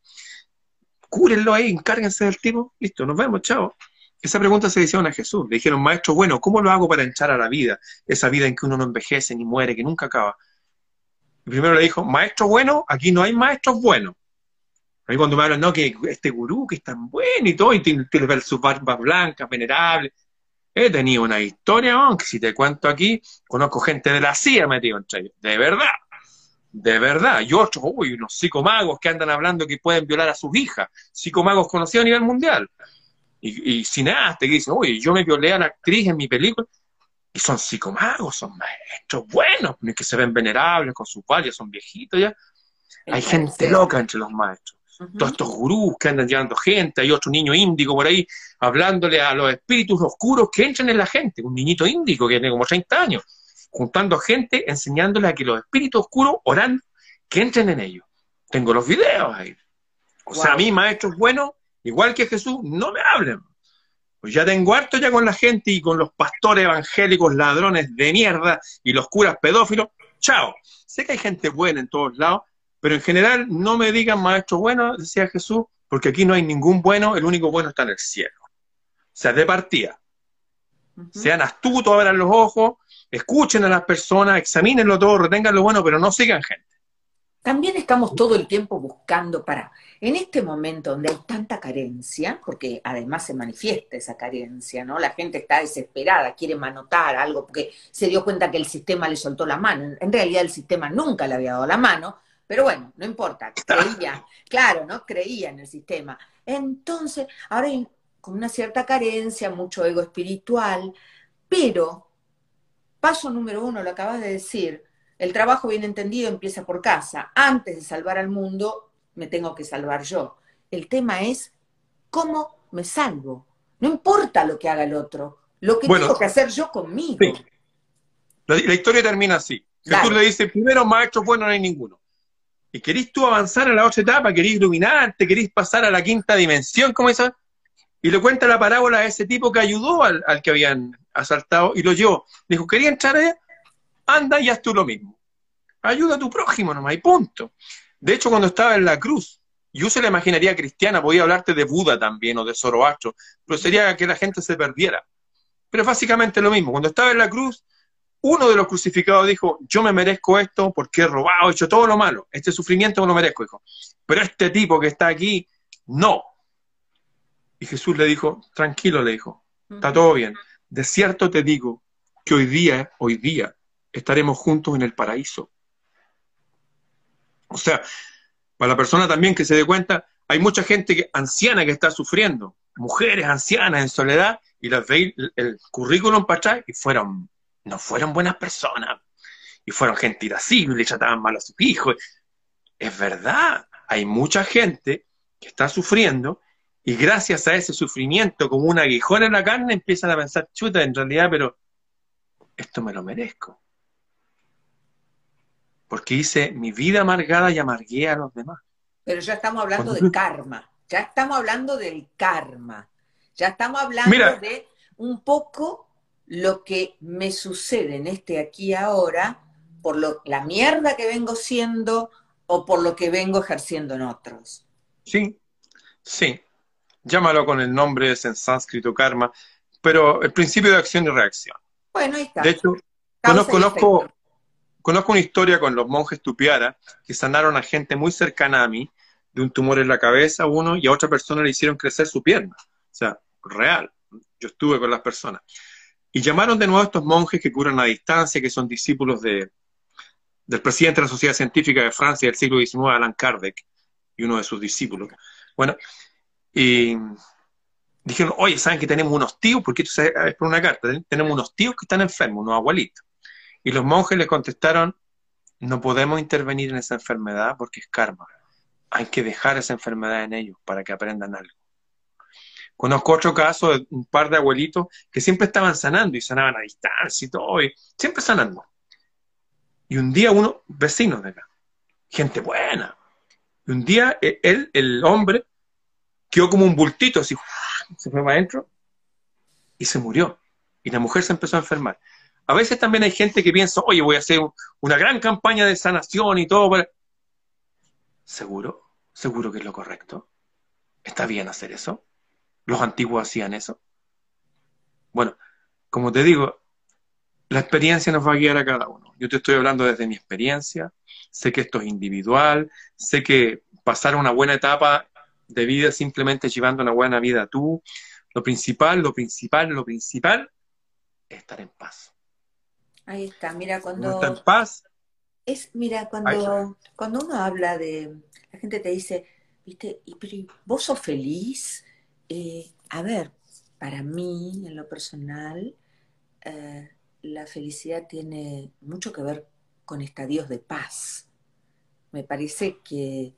cúrenlo ahí, encárguense del tipo, listo, nos vemos, chao. esa pregunta se le hicieron a Jesús. Le dijeron, maestro, bueno, ¿cómo lo hago para echar a la vida? Esa vida en que uno no envejece ni muere, que nunca acaba. Y primero le dijo, maestro bueno, aquí no hay maestros buenos. A mí cuando me hablan, no, que este gurú que es tan bueno y todo, y tiene, sus barbas blancas, venerables. He tenido una historia, aunque si te cuento aquí, conozco gente de la CIA metido entre ellos. De verdad. De verdad. Y otros, uy, unos psicomagos que andan hablando que pueden violar a sus hijas. Psicomagos conocidos a nivel mundial. Y, y cineastas que dicen, uy, yo me violé a una actriz en mi película. Y son psicomagos, son maestros buenos, que se ven venerables con sus vallas, son viejitos ya. Hay gente loca entre los maestros. Todos estos gurús que andan llevando gente, hay otro niño índico por ahí hablándole a los espíritus oscuros que entran en la gente, un niñito índico que tiene como 30 años, juntando gente, enseñándole a que los espíritus oscuros oran, que entren en ellos. Tengo los videos ahí. O sea, a mí, maestros buenos, igual que Jesús, no me hablen. Pues ya tengo harto ya con la gente y con los pastores evangélicos ladrones de mierda y los curas pedófilos. Chao. Sé que hay gente buena en todos lados, pero en general, no me digan maestro bueno, decía Jesús, porque aquí no hay ningún bueno, el único bueno está en el cielo. O sea, de partida. Sean astutos, abran los ojos, escuchen a las personas, examínenlo todo, retengan lo bueno, pero no sigan gente. También estamos todo el tiempo buscando para, en este momento donde hay tanta carencia, porque además se manifiesta esa carencia, ¿no? La gente está desesperada, quiere manotar algo porque se dio cuenta que el sistema le soltó la mano. En realidad el sistema nunca le había dado la mano, pero bueno, no importa, creía, <laughs> claro, ¿no? Creía en el sistema. Entonces, ahora hay con una cierta carencia, mucho ego espiritual, pero, paso número uno, lo acabas de decir, el trabajo bien entendido empieza por casa. Antes de salvar al mundo, me tengo que salvar yo. El tema es cómo me salvo. No importa lo que haga el otro, lo que tengo que hacer yo conmigo. La, historia termina así. Jesús le dice, primero maestro bueno no hay ninguno y querís tú avanzar a la otra etapa, querís iluminarte, querís pasar a la quinta dimensión, como esa, y le cuenta la parábola a ese tipo que ayudó al, que habían asaltado y lo llevó. Dijo, quería entrar allá, anda y haz tú lo mismo. Ayuda a tu prójimo nomás, y punto. De hecho, cuando estaba en la cruz, yo se la imaginaría cristiana, podía hablarte de Buda también o de Zoroastro, pero sería que la gente se perdiera. Pero básicamente lo mismo. Cuando estaba en la cruz, uno de los crucificados dijo, yo me merezco esto porque he robado, he hecho todo lo malo, este sufrimiento me lo merezco, dijo. Pero este tipo que está aquí, no. Y Jesús le dijo, tranquilo, le dijo, está todo bien. De cierto te digo que hoy día, hoy día, estaremos juntos en el paraíso. O sea, para la persona también que se dé cuenta, hay mucha gente anciana que está sufriendo, mujeres ancianas en soledad, y las veis el currículum para atrás y fueron no fueron buenas personas. Y fueron gente irascible, y trataban mal a sus hijos. Es verdad, hay mucha gente que está sufriendo y gracias a ese sufrimiento, como un aguijón en la carne, empiezan a pensar, chuta, en realidad, pero esto me lo merezco. Porque hice mi vida amargada y amargué a los demás. Pero ya estamos hablando de karma, ya estamos hablando del karma, ya estamos hablando de un poco lo que me sucede en este aquí ahora por lo, la mierda que vengo siendo o por lo que vengo ejerciendo en otros. Sí, sí. Llámalo con el nombre en sánscrito karma, pero el principio de acción y reacción. Bueno, ahí está. De hecho, conozco, conozco, una historia con los monjes Tupiara que sanaron a gente muy cercana a mí de un tumor en la cabeza, uno, y a otra persona le hicieron crecer su pierna. O sea, real. Yo estuve con las personas. Y llamaron de nuevo a estos monjes que curan a distancia, que son discípulos de, del presidente de la Sociedad Científica de Francia del siglo XIX, Alan Kardec, y uno de sus discípulos. Bueno, y dijeron, oye, ¿saben que tenemos unos tíos? Porque esto es por una carta, tenemos unos tíos que están enfermos, unos abuelitos. Y los monjes les contestaron, no podemos intervenir en esa enfermedad porque es karma. Hay que dejar esa enfermedad en ellos para que aprendan algo. Conozco otro caso de un par de abuelitos que siempre estaban sanando y sanaban a distancia y todo, siempre sanando. Y un día uno, vecinos de acá, gente buena, y un día e, él, el hombre, quedó como un bultito, así, se fue adentro y se murió. Y la mujer se empezó a enfermar. A veces también hay gente que piensa, oye, voy a hacer una gran campaña de sanación y todo. ¿Seguro? ¿Seguro que es lo correcto? ¿Está bien hacer eso? ¿Los antiguos hacían eso? Bueno, como te digo, la experiencia nos va a guiar a cada uno. Yo te estoy hablando desde mi experiencia, sé que esto es individual, sé que pasar una buena etapa de vida simplemente llevando una buena vida tú, lo principal, lo principal, lo principal es estar en paz. Ahí está, mira, cuando... No está en paz. Es, mira, cuando, cuando uno habla de... La gente te dice, viste, ¿y, pero, ¿vos sos feliz? Eh, a ver, para mí, en lo personal, eh, la felicidad tiene mucho que ver con estadios de paz. Me parece que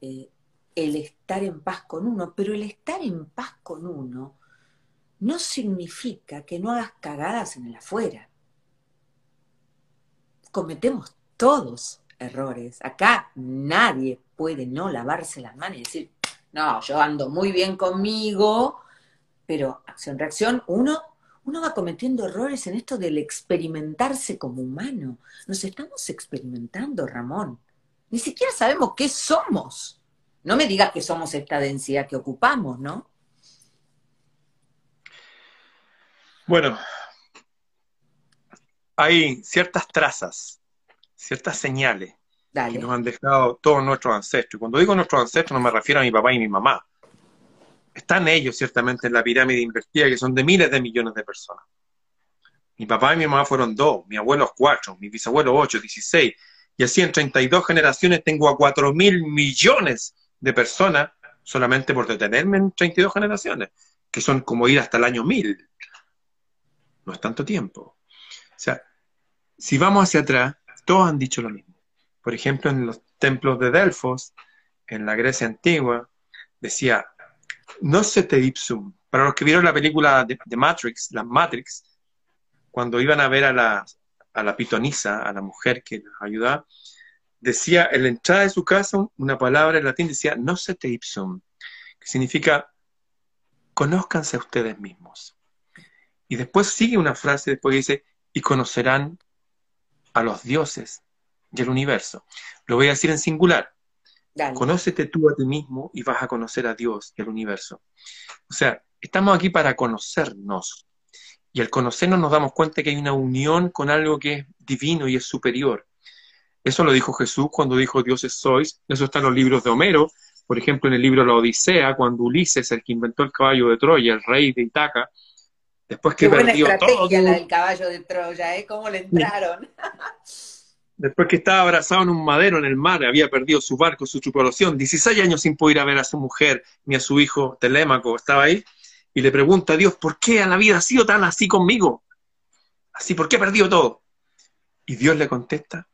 eh, el estar en paz con uno, pero el estar en paz con uno no significa que no hagas cagadas en el afuera. Cometemos todos errores. Acá nadie puede no lavarse las manos y decir, no, yo ando muy bien conmigo, pero acción-reacción, uno, uno va cometiendo errores en esto del experimentarse como humano. Nos estamos experimentando, Ramón. Ni siquiera sabemos qué somos. No me digas que somos esta densidad que ocupamos, ¿no? Bueno, hay ciertas trazas, ciertas señales que nos han dejado todos nuestros ancestros. Cuando digo nuestros ancestros no me refiero a mi papá y mi mamá. Están ellos ciertamente en la pirámide invertida que son de miles de millones de personas. Mi papá y mi mamá fueron dos, mi abuelo cuatro, mi bisabuelo ocho, dieciséis. Y así en 32 generaciones tengo a cuatro mil millones de personas solamente por detenerme en 32 generaciones, que son como ir hasta el año 1000. No es tanto tiempo. O sea, si vamos hacia atrás, todos han dicho lo mismo. Por ejemplo, en los templos de Delfos, en la Grecia antigua, decía, no se te ipsum. Para los que vieron la película de, Matrix, la Matrix, cuando iban a ver a la, a la pitonisa, a la mujer que nos ayudaba, decía en la entrada de su casa una palabra en latín, decía no se te ipsum, que significa conózcanse a ustedes mismos. Y después sigue una frase, después dice, y conocerán a los dioses y el universo. Lo voy a decir en singular. Conócete tú a ti mismo y vas a conocer a Dios y al universo. O sea, estamos aquí para conocernos. Y al conocernos nos damos cuenta que hay una unión con algo que es divino y es superior. Eso lo dijo Jesús cuando dijo dioses sois. Eso está en los libros de Homero. Por ejemplo, en el libro La Odisea, cuando Ulises, el que inventó el caballo de Troya, el rey de Itaca, después que Qué buena estrategia la del caballo de Troya, ¿eh? ¿Cómo le entraron? <laughs> después que estaba abrazado en un madero en el mar, había perdido su barco, su tripulación, 16 años sin poder ir a ver a su mujer ni a su hijo Telémaco, estaba ahí, y le pregunta a Dios, ¿por qué a la vida ha sido tan así conmigo? Así, ¿por qué he perdido todo? Y Dios le contesta,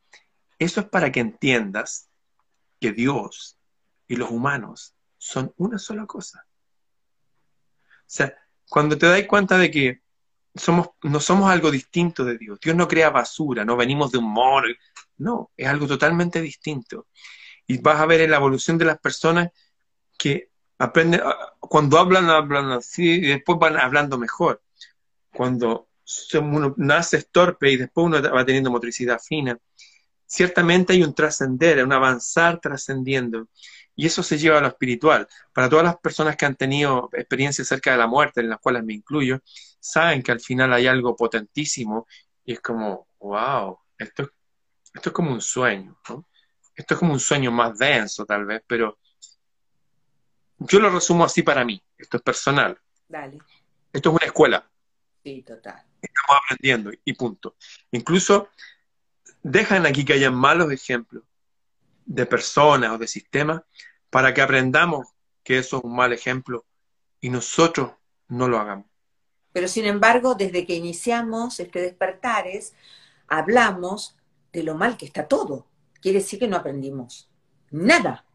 eso es para que entiendas que Dios y los humanos son una sola cosa. O sea, cuando te das cuenta de que somos, no somos algo distinto de Dios, Dios no crea basura, no venimos de un mono, no, es algo totalmente distinto. Y vas a ver en la evolución de las personas que aprenden, ah, cuando hablan, hablan así y después van hablando mejor. Cuando uno nace torpe y después uno va teniendo motricidad fina ciertamente hay un trascender, un avanzar trascendiendo. Y eso se lleva a lo espiritual. Para todas las personas que han tenido experiencias cerca de la muerte, en las cuales me incluyo, saben que al final hay algo potentísimo y es como, wow, esto, esto es como un sueño. Esto es como un sueño más denso tal vez, pero yo lo resumo así para mí. Esto es personal. Dale. Esto es una escuela. Sí, total. Estamos aprendiendo y punto. Incluso dejan aquí que haya malos ejemplos de personas o de sistemas para que aprendamos que eso es un mal ejemplo y nosotros no lo hagamos. Pero sin embargo, desde que iniciamos este despertares, hablamos de lo mal que está todo. Quiere decir que no aprendimos nada.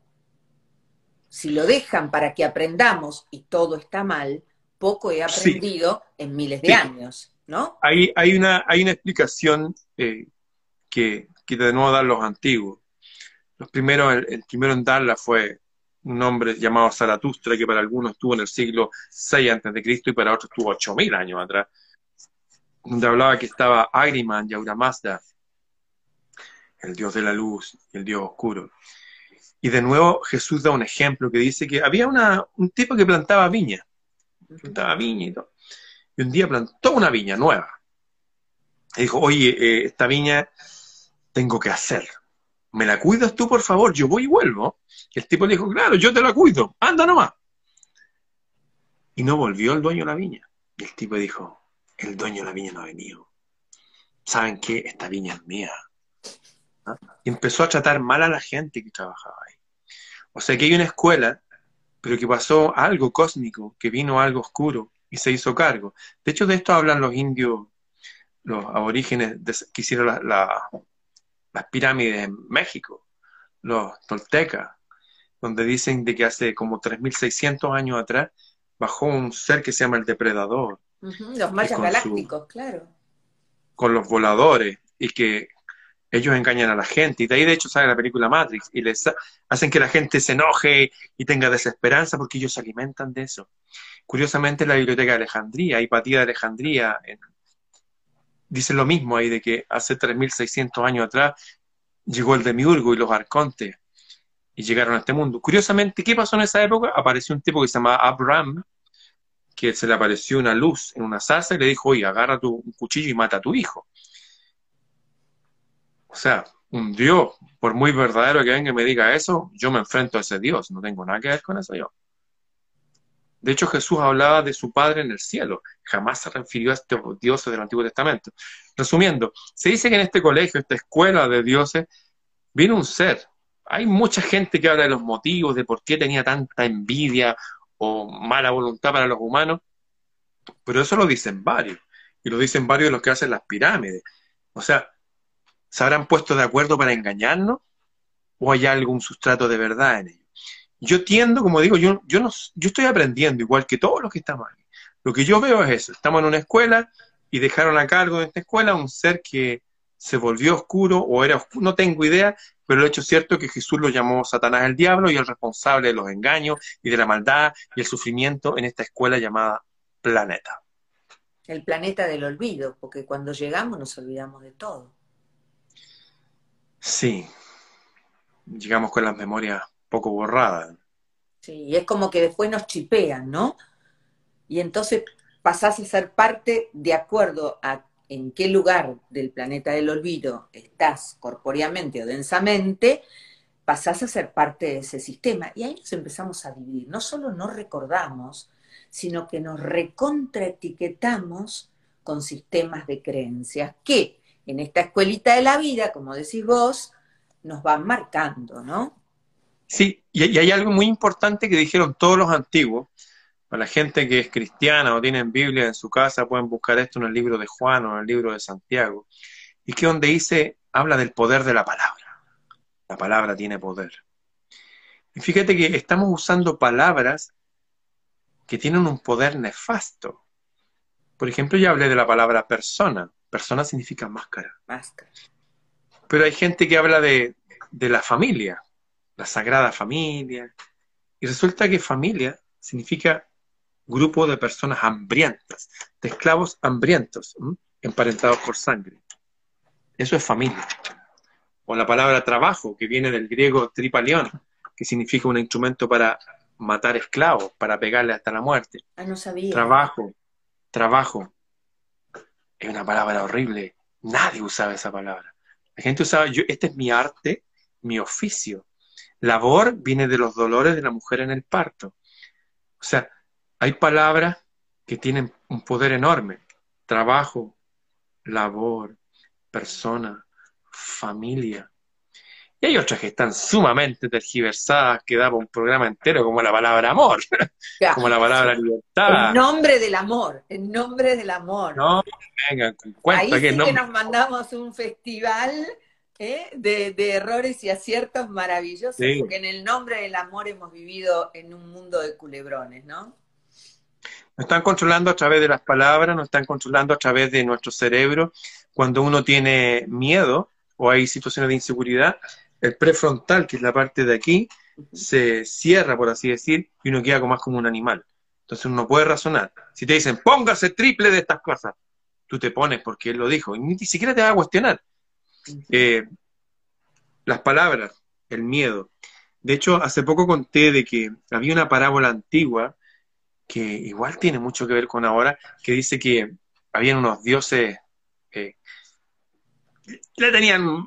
Si lo dejan para que aprendamos y todo está mal, poco he aprendido en miles de años, ¿no? Hay, hay, una, hay una explicación eh, que, que de nuevo dar los antiguos. Los primeros, el, primero en darla fue un hombre llamado Zaratustra, que para algunos estuvo en el siglo VI antes de Cristo y para otros estuvo 8000 años atrás, donde hablaba que estaba Agriman y Auramazda, el dios de la luz y el dios oscuro. Y de nuevo Jesús da un ejemplo que dice que había una, un tipo que plantaba viña, plantaba viña y todo. y un día plantó una viña nueva. Y dijo, oye, eh, esta viña tengo que hacer. ¿Me la cuidas tú, por favor? Yo voy y vuelvo. Y el tipo dijo, claro, yo te la cuido, anda nomás. Y no volvió el dueño de la viña. Y el tipo dijo, el dueño de la viña no ha venido. ¿Saben qué? Esta viña es mía. ¿Ah? Y empezó a tratar mal a la gente que trabajaba ahí. O sea que hay una escuela, pero que pasó algo cósmico, que vino algo oscuro y se hizo cargo. De hecho, de esto hablan los indios, los aborígenes que hicieron las pirámides en México, los toltecas, donde dicen de que hace como 3.600 años atrás bajó un ser que se llama el depredador. Los mayas galácticos, claro. Con los voladores y que ellos engañan a la gente. Y de ahí, de hecho, sale la película Matrix y les hacen que la gente se enoje y tenga desesperanza porque ellos se alimentan de eso. Curiosamente, en la Biblioteca de Alejandría, Hipatía de Alejandría, dice lo mismo ahí de que hace 3.600 años atrás llegó el demiurgo y los arcontes y llegaron a este mundo. Curiosamente, ¿qué pasó en esa época? Apareció un tipo que se llama Abraham, que se le apareció una luz en una salsa y le dijo, oye, agarra tu cuchillo y mata a tu hijo. O sea, un Dios, por muy verdadero que venga y me diga eso, yo me enfrento a ese Dios, no tengo nada que ver con eso yo. De hecho, Jesús hablaba de su Padre en el cielo, jamás se refirió a este dioses del Antiguo Testamento. Resumiendo, se dice que en este colegio, esta escuela de dioses, vino un ser. Hay mucha gente que habla de los motivos, de por qué tenía tanta envidia o mala voluntad para los humanos, pero eso lo dicen varios, y lo dicen varios de los que hacen las pirámides. O sea, ¿Se habrán puesto de acuerdo para engañarnos? ¿O hay algún sustrato de verdad en ello? Yo tiendo, como digo, yo, yo, no, yo estoy aprendiendo igual que todos los que estamos aquí. Lo que yo veo es eso. Estamos en una escuela y dejaron a cargo de esta escuela un ser que se volvió oscuro o era oscuro, no tengo idea, pero el hecho cierto es que Jesús lo llamó Satanás el diablo y el responsable de los engaños y de la maldad y el sufrimiento en esta escuela llamada planeta. El planeta del olvido, porque cuando llegamos nos olvidamos de todo. Sí, llegamos con las memorias poco borradas. Sí, es como que después nos chipean, ¿no? Y entonces pasás a ser parte de acuerdo a en qué lugar del planeta del olvido estás corpóreamente o densamente, pasás a ser parte de ese sistema. Y ahí nos empezamos a dividir. No solo no recordamos, sino que nos recontraetiquetamos con sistemas de creencias que en esta escuelita de la vida, como decís vos, nos van marcando, ¿no? Sí, y hay algo muy importante que dijeron todos los antiguos, para la gente que es cristiana o tienen Biblia en su casa, pueden buscar esto en el libro de Juan o en el libro de Santiago, y que donde dice, habla del poder de la palabra. La palabra tiene poder. Y fíjate que estamos usando palabras que tienen un poder nefasto. Por ejemplo, ya hablé de la palabra persona. Persona significa máscara. Máscara. Pero hay gente que habla de, la familia, la sagrada familia. Y resulta que familia significa grupo de personas hambrientas, de esclavos hambrientos, emparentados por sangre. Eso es familia. O la palabra trabajo, que viene del griego tripalión, que significa un instrumento para matar esclavos, para pegarle hasta la muerte. Ah, no sabía. Trabajo, trabajo es una palabra horrible. Nadie usaba esa palabra. La gente usaba, yo, este es mi arte, mi oficio. Labor viene de los dolores de la mujer en el parto. O sea, hay palabras que tienen un poder enorme. Trabajo, labor, persona, familia. Y hay otras que están sumamente tergiversadas, que daba un programa entero, como la palabra amor, <laughs> como la palabra libertad. En nombre del amor, en nombre del amor. No, venga, cuenta Ahí que, sí que nos mandamos un festival ¿eh? de, errores y aciertos maravillosos, porque en el nombre del amor hemos vivido en un mundo de culebrones, ¿no? Nos están controlando a través de las palabras, nos están controlando a través de nuestro cerebro. Cuando uno tiene miedo o hay situaciones de inseguridad, el prefrontal, que es la parte de aquí, se cierra, por así decir, y uno queda más como un animal. Entonces uno puede razonar. Si te dicen, póngase triple de estas cosas, tú te pones porque él lo dijo, y ni siquiera te va a cuestionar. Eh, las palabras, el miedo. De hecho, hace poco conté de que había una parábola antigua que igual tiene mucho que ver con ahora, que dice que habían unos dioses que le tenían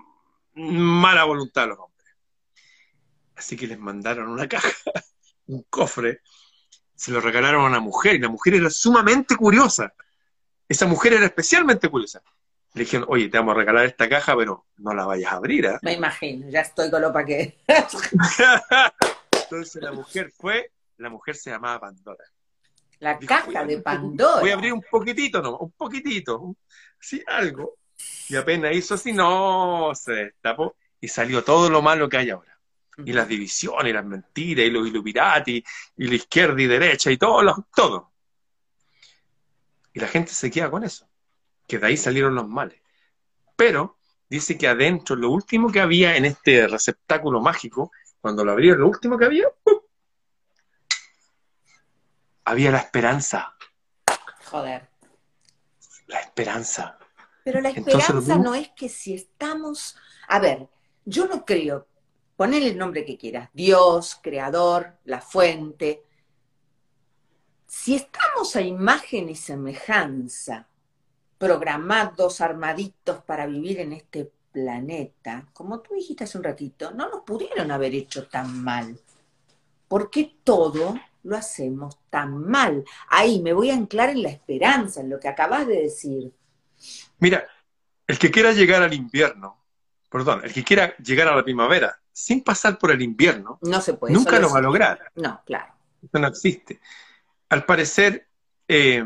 mala voluntad a los hombres. Así que les mandaron una caja, <laughs> un cofre, se lo regalaron a una mujer, y la mujer era sumamente curiosa. Esa mujer era especialmente curiosa. Le dijeron, oye, te vamos a regalar esta caja, pero no la vayas a abrir. ¿eh? Me imagino, ya estoy con lo para qué. <laughs> Entonces la mujer fue, la mujer se llamaba Pandora. La caja de Pandora. Voy a abrir un poquitito, no, un poquitito, sí, algo. Y apenas hizo así, no, se destapó y salió todo lo malo que hay ahora. Y las divisiones, y las mentiras, y los Illuminati, y la izquierda y derecha, y todo, todo. Y la gente se queda con eso, que de ahí salieron los males. Pero dice que adentro, lo último que había en este receptáculo mágico, cuando lo abrieron, lo último que había, había la esperanza. Joder. La esperanza. Pero la esperanza no es que si estamos, a ver, yo no creo, ponle el nombre que quieras, Dios, creador, la fuente. Si estamos a imagen y semejanza, programados, armaditos para vivir en este planeta, como tú dijiste hace un ratito, no nos pudieron haber hecho tan mal. ¿Por qué todo lo hacemos tan mal? Ahí me voy a anclar en la esperanza, en lo que acabas de decir. Mira, el que quiera llegar al invierno, perdón, el que quiera llegar a la primavera sin pasar por el invierno, no se puede, nunca lo va a lograr. No, claro. Eso no existe. Al parecer, eh,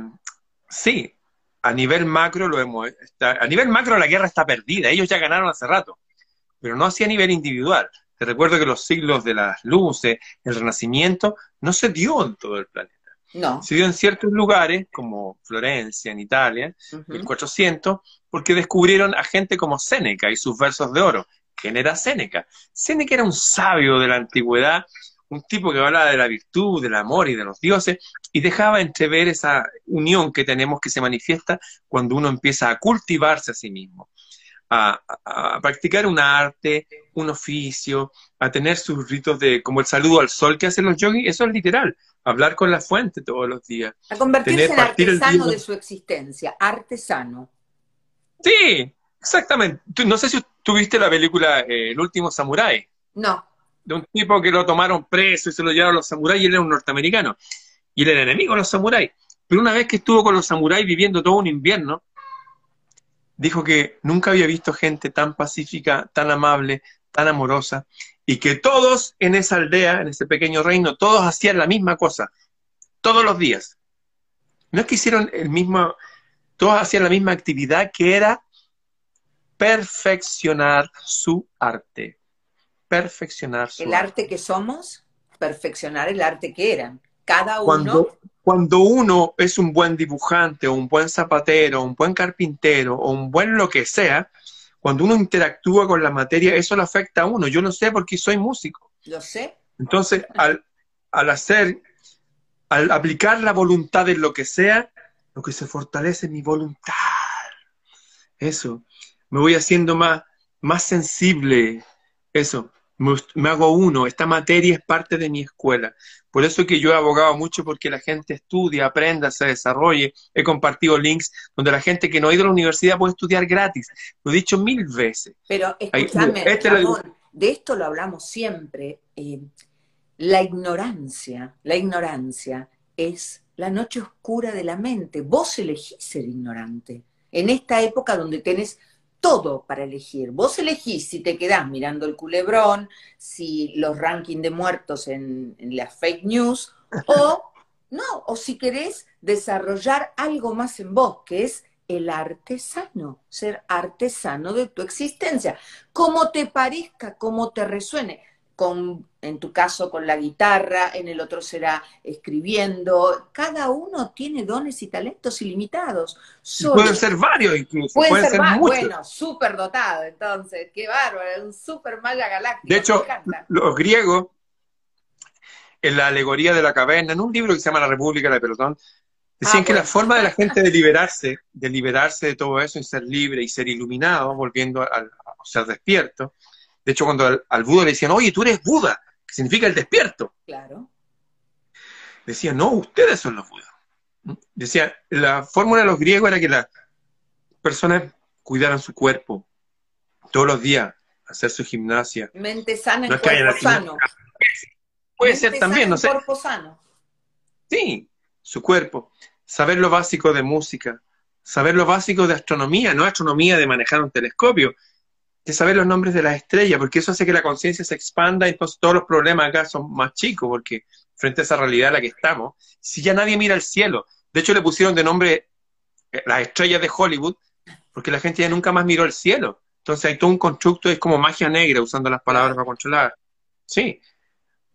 sí, a nivel macro lo hemos, a nivel macro la guerra está perdida, ellos ya ganaron hace rato, pero no así a nivel individual. Te recuerdo que los siglos de las luces, el renacimiento, no se dio en todo el planeta. No. Se dio en ciertos lugares, como Florencia, en Italia, en 1400, porque descubrieron a gente como Séneca y sus versos de oro. ¿Quién era Séneca? Séneca era un sabio de la antigüedad, un tipo que hablaba de la virtud, del amor y de los dioses, y dejaba entrever esa unión que tenemos que se manifiesta cuando uno empieza a cultivarse a sí mismo, a, a practicar un arte, un oficio, a tener sus ritos de, como el saludo al sol que hacen los yogis, eso es literal hablar con la fuente todos los días. A convertirse en artesano de su existencia, artesano. Sí, exactamente. no sé si tuviste la película eh, El último samurái. No. De un tipo que lo tomaron preso y se lo llevaron los samuráis y él era un norteamericano. Y él era enemigo de los samuráis. Pero una vez que estuvo con los samuráis viviendo todo un invierno, dijo que nunca había visto gente tan pacífica, tan amable, tan amorosa, y que todos en esa aldea, en ese pequeño reino, todos hacían la misma cosa, todos los días. No es que hicieron el mismo, todos hacían la misma actividad que era perfeccionar su arte. Perfeccionar su El arte, que somos, perfeccionar el arte que eran. Cada uno. Cuando, cuando uno es un buen dibujante, o un buen zapatero, un buen carpintero, o un buen lo que sea, cuando uno interactúa con la materia, eso le afecta a uno. Yo lo sé porque soy músico. Lo sé. Entonces, al, al hacer, al aplicar la voluntad en lo que sea, lo que se fortalece es mi voluntad. Eso. Me voy haciendo más, más sensible. Eso. Me, hago uno. Esta materia es parte de mi escuela. Por eso que yo he abogado mucho porque la gente estudie, aprenda, se desarrolle. He compartido links donde la gente que no ha ido a la universidad puede estudiar gratis. Lo he dicho mil veces. Pero escúchame, este de esto lo hablamos siempre. Eh, la ignorancia, la ignorancia es la noche oscura de la mente. Vos elegís ser ignorante. En esta época donde tenés todo para elegir. Vos elegís si te quedás mirando el culebrón, si los rankings de muertos en, las fake news, o <laughs> no, o si querés desarrollar algo más en vos, que es el artesano, ser artesano de tu existencia, como te parezca, como te resuene con, en tu caso con la guitarra, en el otro será escribiendo. Cada uno tiene dones y talentos ilimitados. pueden ser varios incluso. Pueden, ser, varios. Bueno, súper dotado, entonces, qué bárbaro, un súper maya galáctico. De hecho, los griegos, en la alegoría de la caverna, en un libro que se llama La República de Pelotón, decían ah, que la forma de la gente de liberarse, de liberarse de todo eso y ser libre y ser iluminado, volviendo a ser despierto, de hecho, cuando al, Buda le decían, oye, tú eres Buda, que significa el despierto. Claro. decía, no, ustedes son los Budas. Decía, la fórmula de los griegos era que las personas cuidaran su cuerpo todos los días, hacer su gimnasia. Mente sana en cuerpo sano. Puede ser también, no sé. Cuerpo sano. Sí, su cuerpo. Saber lo básico de música, saber lo básico de astronomía, no astronomía de manejar un telescopio, de saber los nombres de las estrellas, porque eso hace que la conciencia se expanda y entonces todos los problemas acá son más chicos, porque frente a esa realidad en la que estamos, si ya nadie mira el cielo, de hecho le pusieron de nombre eh, las estrellas de Hollywood, porque la gente ya nunca más miró el cielo. Entonces hay todo un constructo, es como magia negra, usando las palabras para controlar. Sí,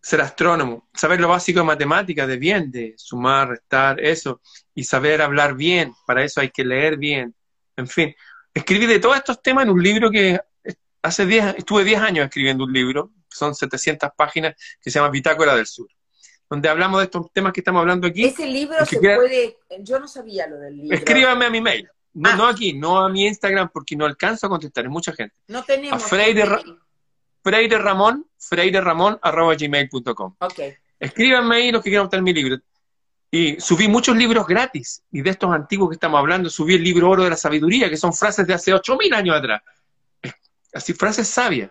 ser astrónomo, saber lo básico de matemáticas, de bien, de sumar, restar, eso, y saber hablar bien, para eso hay que leer bien, en fin. Escribí de todos estos temas en un libro que hace 10, estuve 10 años escribiendo un libro, son 700 páginas, que se llama Bitácora del Sur, donde hablamos de estos temas que estamos hablando aquí. Ese libro se puede, yo no sabía lo del libro. Escríbame a mi mail, no, ah. no aquí, no a mi Instagram, porque no alcanzo a contestar, es mucha gente. No tenemos. A Freire, Freire Ramón, gmail.com. Ok. Escríbanme ahí los que quieran obtener mi libro. Y subí muchos libros gratis, y de estos antiguos que estamos hablando, subí el libro Oro de la Sabiduría, que son frases de hace 8.000 años atrás. Así, frases sabias,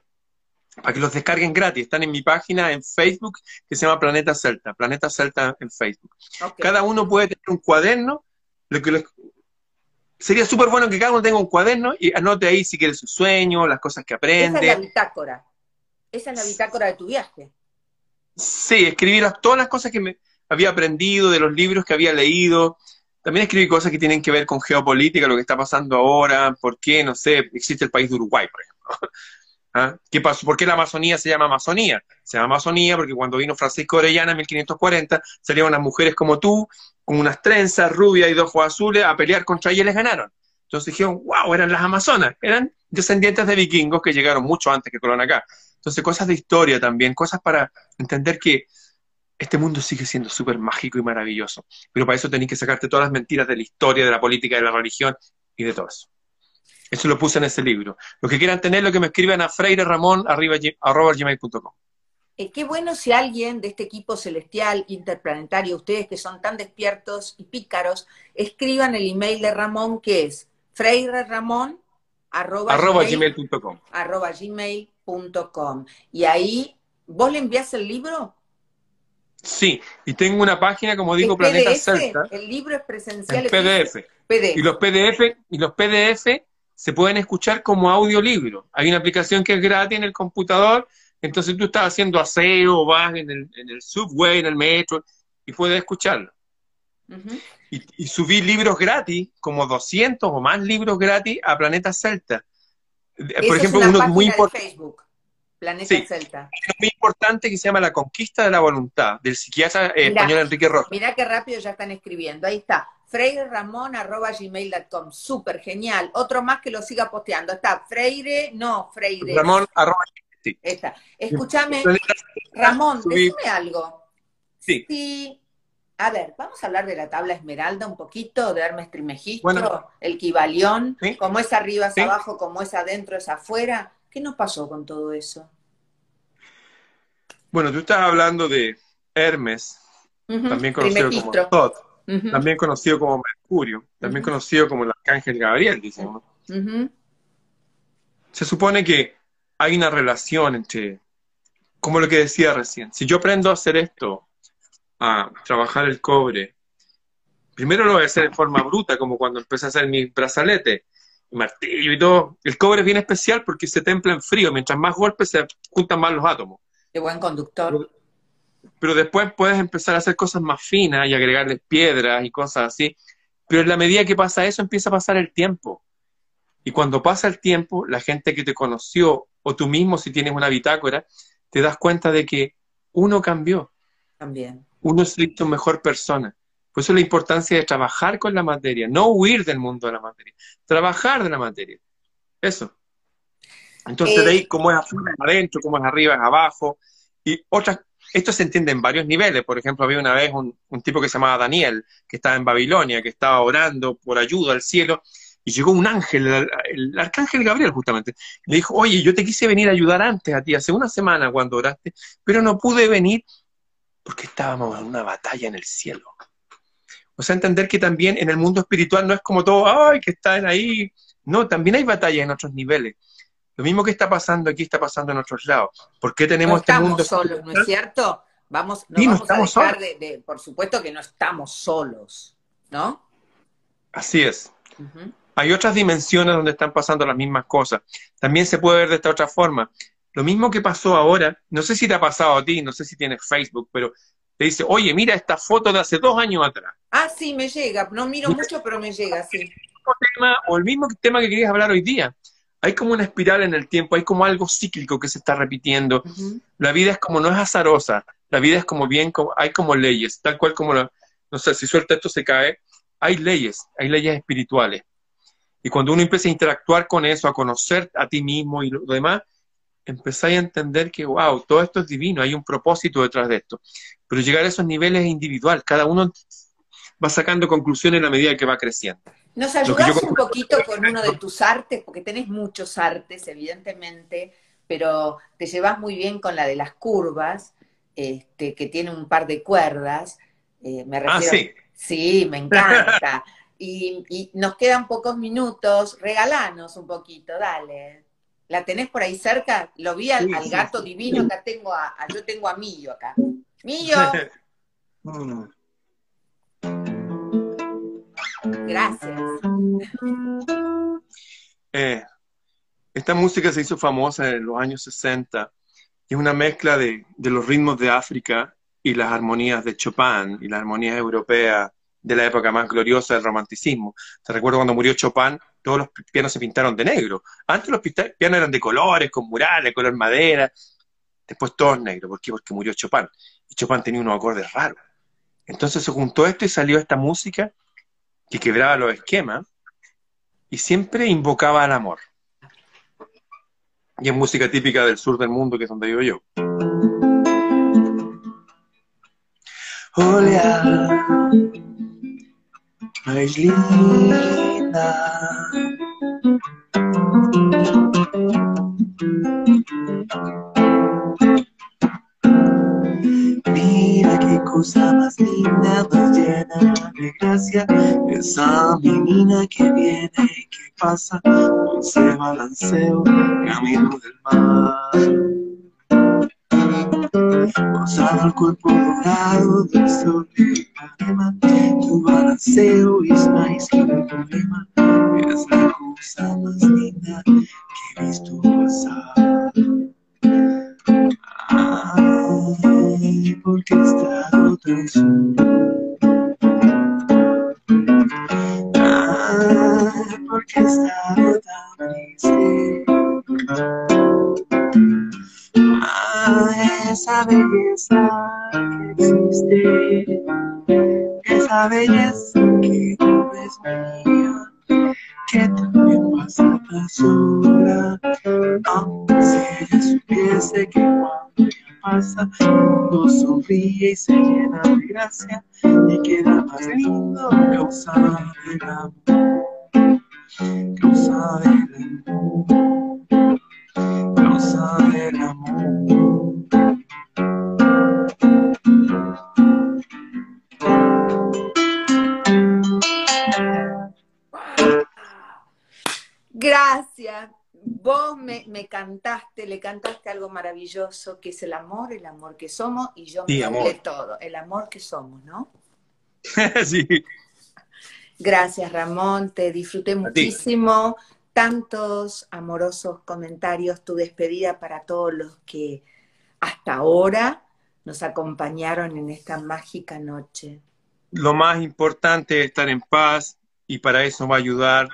para que los descarguen gratis. Están en mi página en Facebook, que se llama Planeta Celta, Planeta Celta en Facebook. Cada uno puede tener un cuaderno, lo que sería súper bueno que cada uno tenga un cuaderno y anote ahí si quiere su sueño, las cosas que aprende. Esa es la bitácora. Esa es la bitácora de tu viaje. Sí, escribí todas las cosas que me había aprendido, de los libros que había leído. También escribí cosas que tienen que ver con geopolítica, lo que está pasando ahora, por qué, no sé, existe el país de Uruguay, por ejemplo. <laughs> ¿Ah? ¿Qué pasó? ¿Por qué la Amazonía se llama Amazonía? Se llama Amazonía porque cuando vino Francisco Orellana en 1540 salieron unas mujeres como tú, con unas trenzas rubias y dos ojos azules, a pelear contra ella y les ganaron. Entonces dijeron, wow, eran las Amazonas, eran descendientes de vikingos que llegaron mucho antes que Colón acá. Entonces, cosas de historia también, cosas para entender que este mundo sigue siendo súper mágico y maravilloso. Pero para eso tenéis que sacarte todas las mentiras de la historia, de la política, de la religión y de todo eso. Eso lo puse en ese libro. Los que quieran tener, lo que me escriban a freireramon.gmail.com. Eh, qué bueno si alguien de este equipo celestial, interplanetario, ustedes que son tan despiertos y pícaros, escriban el email de Ramón que es freireramon arroba, gmail.com. Arroba gmail.com. Y ahí, ¿vos le envías el libro? Sí, y tengo una página, como digo, Planeta Celta. El libro es presencial. PDF. PDF. Y los PDF, y los PDF se pueden escuchar como audiolibro. Hay una aplicación que es gratis en el computador, entonces tú estás haciendo aseo, vas en el, en el subway, en el metro, y puedes escucharlo y, subí libros gratis, como 200 o más libros gratis a Planeta Celta. Por ejemplo, uno muy importante. Planeta Celta. muy importante que se llama La Conquista de la Voluntad, del psiquiatra eh, español Enrique Rojas. Mirá qué rápido ya están escribiendo. Ahí está. freireramon.gmail.com. Súper genial. Otro más que lo siga posteando. Está Freire, no, Freire. Ramón, arroba, sí. Está. Escúchame, Ramón, decime algo. Sí. sí a ver, vamos a hablar de la tabla esmeralda un poquito, de Hermes Trimegistro, el Kibalión, como es arriba es abajo, como es adentro es afuera. ¿Qué nos pasó con todo eso? Bueno, tú estás hablando de Hermes, también conocido como Thoth, también conocido como Mercurio, también conocido como el Arcángel Gabriel, dicen. Se supone que hay una relación entre, como lo que decía recién, si yo aprendo a hacer esto, a trabajar el cobre, primero lo voy a hacer de forma bruta, como cuando empecé a hacer mi brazalete, martillo y todo. El cobre es bien especial porque se templa en frío, mientras más golpes se juntan más los átomos. Qué buen conductor. Pero, después puedes empezar a hacer cosas más finas y agregarles piedras y cosas así. Pero en la medida que pasa eso, empieza a pasar el tiempo. Y cuando pasa el tiempo, la gente que te conoció, o tú mismo si tienes una bitácora, te das cuenta de que uno cambió. También uno es listo mejor persona. Por eso la importancia de trabajar con la materia, no huir del mundo de la materia, trabajar de la materia. Eso. Entonces, de ahí, eh, cómo es afuera, adentro, cómo es arriba, es abajo. Y otras, esto se entiende en varios niveles. Por ejemplo, había una vez un, tipo que se llamaba Daniel, que estaba en Babilonia, que estaba orando por ayuda al cielo, y llegó un ángel, el, el, arcángel Gabriel justamente, le dijo, oye, yo te quise venir a ayudar antes a ti, hace una semana cuando oraste, pero no pude venir porque estábamos en una batalla en el cielo. O sea, entender que también en el mundo espiritual no es como todo, ay, que están ahí. No, también hay batalla en otros niveles. Lo mismo que está pasando aquí está pasando en otros lados. ¿Por qué tenemos no este estamos mundo? solos, ¿no es cierto? Vamos, no Sí, no vamos a estamos dejar solos. de, de- por supuesto que no estamos solos, ¿no? Así es. Hay otras dimensiones donde están pasando las mismas cosas. También se puede ver de esta otra forma. Lo mismo que pasó ahora, no sé si te ha pasado a ti, no sé si tienes Facebook, pero te dice, oye, mira esta foto de hace dos años atrás. Ah, sí, me llega. No miro mucho, pero me llega, sí. mismo tema o el mismo tema que querías hablar hoy día. Hay como una espiral en el tiempo, hay como algo cíclico que se está repitiendo. La vida es como, no es azarosa, la vida es como bien, como, hay como leyes, tal cual como, la, no sé, si suelta esto se cae, hay leyes, hay leyes espirituales. Y cuando uno empieza a interactuar con eso, a conocer a ti mismo y lo demás, empezáis a entender que, wow, todo esto es divino, hay un propósito detrás de esto. Pero llegar a esos niveles es individual, cada uno va sacando conclusiones a la medida que va creciendo. ¿Nos yo- un poquito con uno de tus artes? Porque tenés muchos artes, evidentemente, pero te llevas muy bien con la de las curvas, este, que tiene un par de cuerdas. Eh, me Ah, sí. Sí, me encanta. Y, y nos quedan pocos minutos. Regalanos un poquito, dale. ¿La tenés por ahí cerca? Lo vi al, gato divino, acá tengo a, a- yo tengo a Millo acá. Millo, <laughs> gracias. Eh, esta música se hizo famosa en los años 60 y es una mezcla de, de los ritmos de África y las armonías de Chopin y las armonías europeas de la época más gloriosa del romanticismo. Te recuerdo cuando murió Chopin, todos los pianos se pintaron de negro. Antes los pianos eran de colores, con murales, color madera. Después todos negros. ¿Por qué? Porque murió Chopin. Y Chopin tenía unos acordes raros. Entonces se juntó esto y salió esta música que quebraba los esquemas y siempre invocaba al amor. Y es música típica del sur del mundo, que es donde vivo yo. Olha, mais linda. Mira qué cosa más linda, más llena de gracia. Esa menina que viene y que pasa, se balanceo, camino del mar. Rosado el cuerpo dorado del sol y Ipanema, tu balanceo is my skin problema. Es la cosa más linda que he visto pasar. Ay, porque he estado tan solo. Ay, porque he estado tan triste. Ah, esa belleza que existe, esa belleza que no es mía, que también pasa tan sola. Ah, si ella supiese que pasa, no sonríe y se llena de gracia, y queda más lindo causa del amor, causa del amor causa del amor. Gracias. Vos me, me cantaste, le cantaste algo maravilloso, que es el amor, el amor que somos, y yo me Sí, hablé todo, el amor que somos, ¿no? <laughs> sí. Gracias, Ramón, te disfruté muchísimo. Tantos amorosos comentarios, tu despedida para todos los que hasta ahora nos acompañaron en esta mágica noche. Lo más importante es estar en paz y para eso va a ayudar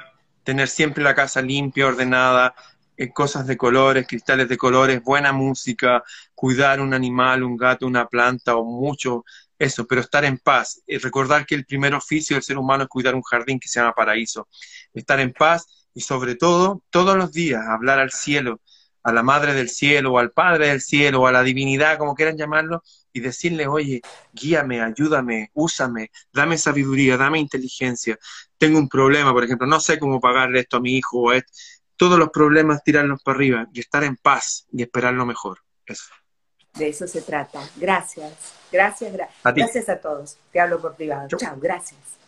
tener siempre la casa limpia, ordenada, eh, cosas de colores, cristales de colores, buena música, cuidar un animal, un gato, una planta o mucho, eso, pero estar en paz. Y recordar que el primer oficio del ser humano es cuidar un jardín que se llama paraíso. Estar en paz y sobre todo, todos los días, hablar al cielo, a la madre del cielo, o al padre del cielo, o a la divinidad, como quieran llamarlo, y decirle, oye, guíame, ayúdame, úsame, dame sabiduría, dame inteligencia. Tengo un problema, por ejemplo, no sé cómo pagarle esto a mi hijo, o esto. Todos los problemas tirarlos para arriba y estar en paz y esperar lo mejor. Eso. De eso se trata. Gracias. Gracias, gracias. Gracias a todos. Te hablo por privado. Chao, gracias.